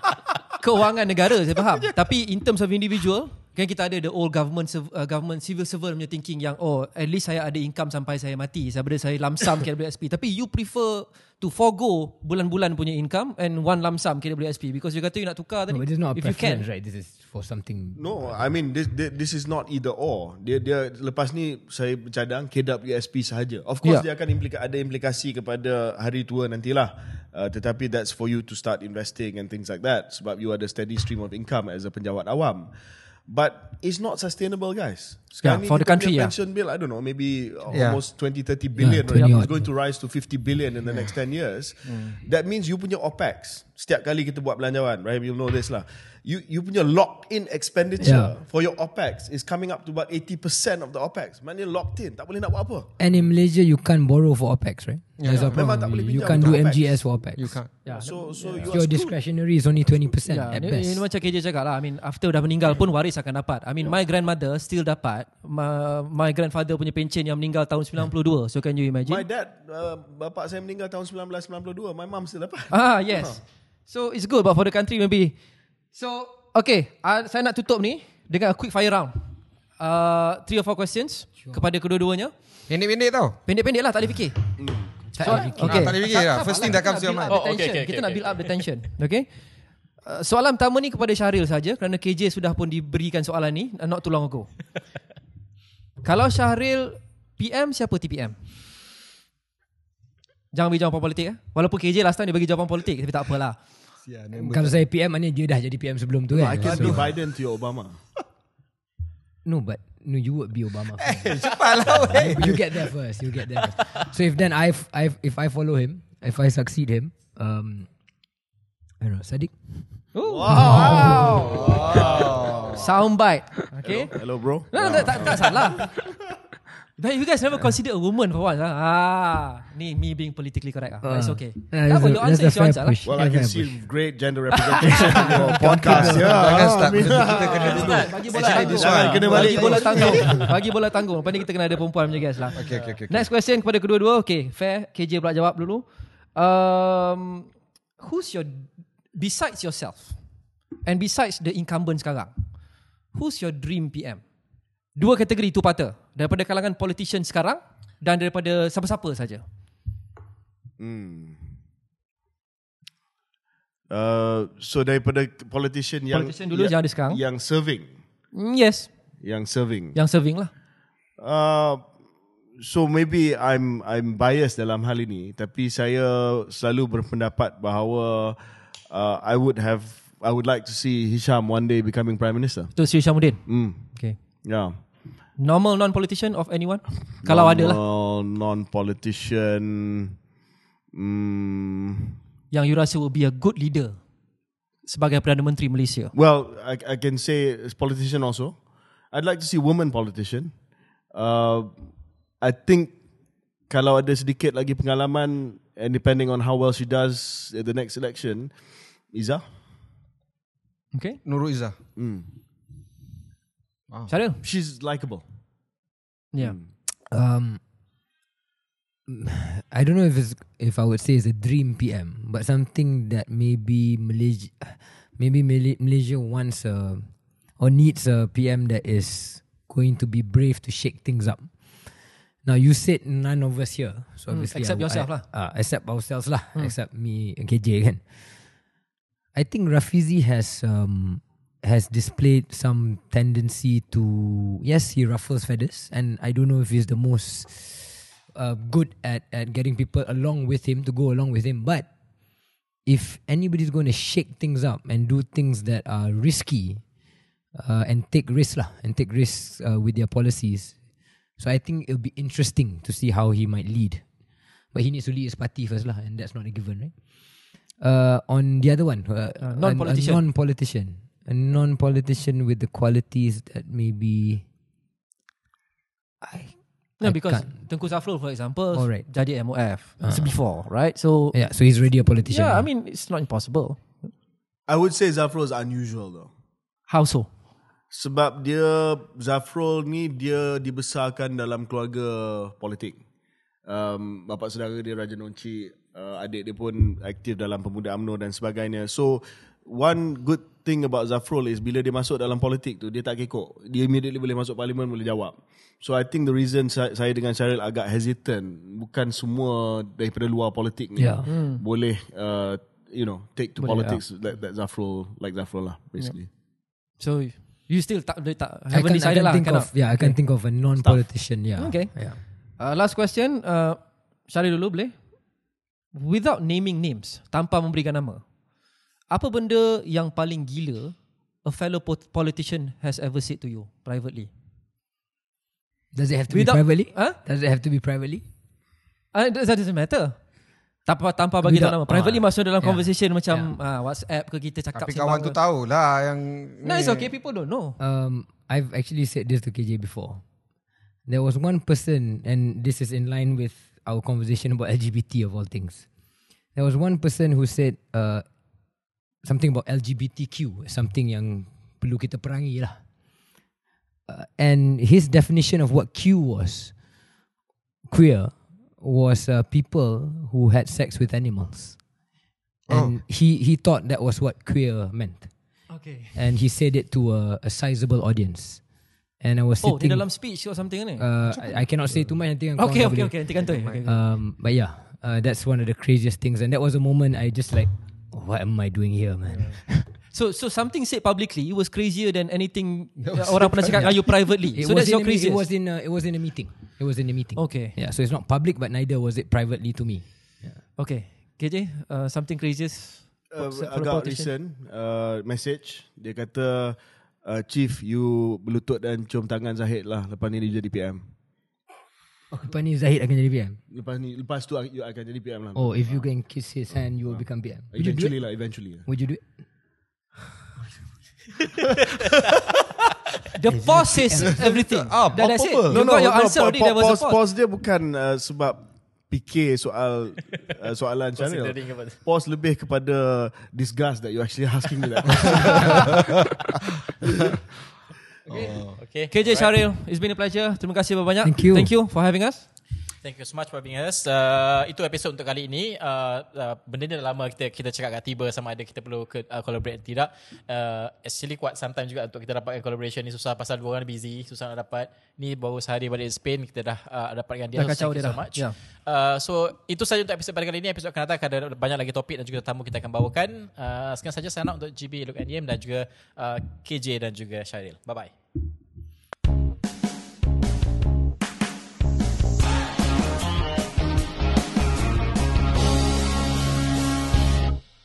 *laughs* keuangan negara saya faham. Tapi in terms of individual, kan kita ada the old government serv- uh, government civil servant punya thinking yang oh at least saya ada income sampai saya mati daripada saya lamsam KWSP. *laughs* Tapi you prefer to forgo bulan-bulan punya income and one lump sum KWSP because you kata you nak tukar tadi. No, but this is not a if you can. preference, right? This is for something. No, I mean this, this is not either or. Dia dia lepas ni saya bercadang KWSP sahaja. Of course Yeah. dia akan implika, ada implikasi kepada hari tua nantilah. Uh, tetapi that's for you to start investing and things like that sebab you ada steady stream of income as a penjawat awam. But it's not sustainable guys. Yeah, Sekarang ni for the country, yeah. pension bill I don't know maybe Yeah. almost 20 30 billion Yeah, right? 20 It's odd. going to rise to 50 billion in the next 10 years. That means you punya OPEX setiap kali kita buat belanjawan, right? You know this lah. You you punya locked in expenditure Yeah. for your OPEX is coming up to about 80% of the OPEX. Maknanya locked in, tak boleh nak buat apa. And in Malaysia, you can't borrow for OPEX, right? That's the Memang tak boleh You can't do OPEX. MGS for OPEX. You can't. Yeah. So so you Your screwed. discretionary is only 20% Ya, at best. ini macam KJ cakap lah. I mean, after dah meninggal pun waris akan dapat. I mean, my grandmother still dapat. My, my grandfather punya pencen yang meninggal tahun 92. So can you imagine? My dad, uh, bapak saya meninggal tahun 1992. My mum still dapat. Ah yes. So it's good but for the country maybe. So okay, uh, saya nak tutup ni dengan a quick fire round. Uh, three or four questions sure. kepada kedua-duanya. Pendek-pendek tau. Pendek-pendek lah, tak boleh fikir. Tak So, boleh fikir. Ah, tak boleh fikir lah. First thing that comes to your mind. kita nak build up Oh, the okay, tension. okay, Kita okay, nak okay. build up the tension. Okay. Uh, soalan pertama ni kepada Syahril saja kerana KJ sudah pun diberikan soalan ni uh, not too long ago. *laughs* Kalau Syahril PM siapa TPM? Jangan bagi jawapan politik eh. Walaupun KJ last time dia bagi jawapan politik tapi tak apalah. Kalau saya PM, maknanya dia dah jadi PM sebelum tu No, kan? I can So- be Biden to your Obama. *laughs* No, but no, you would be Obama. first. Cepat lah. *laughs* weh. you get there first. You get there first. So if then I, I, if I follow him, if I succeed him, um, I don't know, Sadiq. *laughs* Soundbite. Okay. Hello bro. No, no, tak, tak, tak salah. *laughs* But you guys never consider a woman for once. Ah, ah ni me being politically correct. Ah, That's okay. Uh, Tak apa, your answer is your answer lah. Well, I can see great gender representation in your *laughs* podcast. Yeah, Jangan Ah, start. I mean- Kita kena dulu. Bagi bola tanggung. Bagi balik. bola tanggung. *laughs* Bagi bola tanggung. Lepas ni kita kena ada perempuan punya guys lah. Okay, okay, okay. Next question kepada kedua-dua. Okay, fair. KJ pula jawab dulu. Um, who's your, besides yourself and besides the incumbent sekarang, who's your dream PM? Dua kategori itu patah. Daripada kalangan politician sekarang dan daripada siapa-siapa saja. Hmm. Uh, so daripada politician yang Politician dulu, yang, jangan ada sekarang. yang serving, Mm, yes, yang serving. yang serving lah. Uh, so maybe I'm I'm biased dalam hal ini, tapi saya selalu berpendapat bahawa uh, I would have I would like to see Hisham one day becoming prime minister. Itu Sri Syamuddin. Hmm. Okay. Yeah. Normal non-politician of anyone? Kalau ada lah. Non-politician. Hmm. Yang you rasa will be a good leader sebagai Perdana Menteri Malaysia. Well, I, I can say politician also. I'd like to see woman politician. Uh, I think kalau ada sedikit lagi pengalaman and depending on how well she does at the next election, Iza. Okay. Nurul Izzah. Mm. Syaril? She's likable. Yeah. Um, *sighs* I don't know if it's if I would say it's a dream PM, but something that maybe Malaysia, maybe Malaysia wants a or needs a PM that is going to be brave to shake things up. Now you said none of us here, so Hmm, obviously except I- yourself I- lah. Uh, except ourselves lah, except me and KJ kan. I think Rafizi has um has displayed some tendency to yes he ruffles feathers and I don't know if he's the most uh, good at at getting people along with him to go along with him but if anybody's going to shake things up and do things that are risky uh, and take risks lah and take risks uh, with their policies so I think it'll be interesting to see how he might lead. But he needs to lead his party first lah and that's not a given right uh, on the other one uh, Uh, a- non-politician. a non-politician a non-politician with the qualities that maybe I No, I because can't. Tengku Zafrul, for example, Alright. jadi MOF uh. before, right? So yeah so he's already a politician yeah, lah. I mean it's not impossible. I would say Zafrul is unusual though. How so? Sebab dia Zafrul ni dia dibesarkan dalam keluarga politik. Um, bapa saudara dia Raja Nonci, uh, adik dia pun aktif dalam pemuda UMNO dan sebagainya. So one good thing about Zafrul is bila dia masuk dalam politik tu dia tak kekok. Dia immediately boleh masuk parlimen boleh jawab. So I think the reason saya, saya dengan Syaril agak hesitant bukan semua daripada luar politik ni Yeah. boleh uh, you know take to Boleh, politics that, that Zafrul like Zafrul lah basically. So you still tak, tak I haven't can't, I decided can't lah. think cannot. of yeah I can think of a non-politician yeah Okay. yeah Uh, last question, uh, Syaril dulu boleh? Without naming names, tanpa memberikan nama, apa benda yang paling gila a fellow po- politician has ever said to you privately? does it have to Without- be privately Huh? does it have to be privately Uh, that doesn't matter. Tanpa tanpa bagi tahu nama. Privately ah, masuk dalam yeah. conversation macam ah, WhatsApp ke kita cakap Tapi kawan tu ke. tahulah yang No, it's okay. People don't know. Um, I've actually said this to KJ before. There was one person, and this is in line with our conversation about LGBT of all things. There was one person who said uh, something about LGBTQ, something yang perlu kita perangi lah. Uh, and his definition of what Q was, queer, was uh, people who had sex with animals. And he, he thought that was what queer meant Okay. and he said it to a, a sizable audience. And I was Oh, di sitting. dalam speech or something ni? uh, I, I cannot say too much. Nanti okay, okay, boleh. okay. Nanti kan tu. Okay. Um, but yeah, uh, that's one of the craziest things, and that was a moment I just like, what am I doing here, man? So so something said publicly was crazier than anything orang pernah cakap you privately. It so that's your craziest. It was in a, it was in a meeting. It was in a meeting. Okay. Yeah, so it's not public, but neither was it privately to me. Okay. KJ, uh, something craziest uh, agak recent uh, message dia kata uh, chief you berlutut dan cium tangan Zahid lah lepas ni dia jadi PM Lepas ni Zahid akan jadi PM. lepas ni lepas tu you akan jadi PM lah Oh, if you can kiss his hand, you will become PM. Would you do eventually lah eventually lah. Would you do it? The pause says everything. Ah, Dah that's it. apa-apa. You got your answer pa- already. pa- There was a pause, pause. pause dia bukan uh, sebab fikir soal *laughs* uh, soalan channel. Pause lebih kepada disgust that you actually asking me that. question. *laughs* Okay. KJ Syaril, it's been a pleasure. Terima kasih banyak. Thank you. Thank you for having us. Thank you so much for being us. Uh, itu episod untuk kali ini. Uh, uh, benda ni dah lama kita kita cakap kat tiba sama ada kita perlu ke, uh, collaborate atau tidak. Uh, actually quite sometime juga untuk kita dapatkan collaboration ni susah pasal dua orang busy, susah nak dapat. Ni baru sehari balik Spain kita dah uh, dapatkan dia. Dah So, kacau thank dia you so dah. much. Ya. Uh, so itu saja untuk episod pada kali ini. Episod akan datang ada banyak lagi topik dan juga tamu kita akan bawakan. Uh, sekian saja saya nak untuk GB Look and Yem dan juga uh, KJ dan juga Syaril. Bye bye.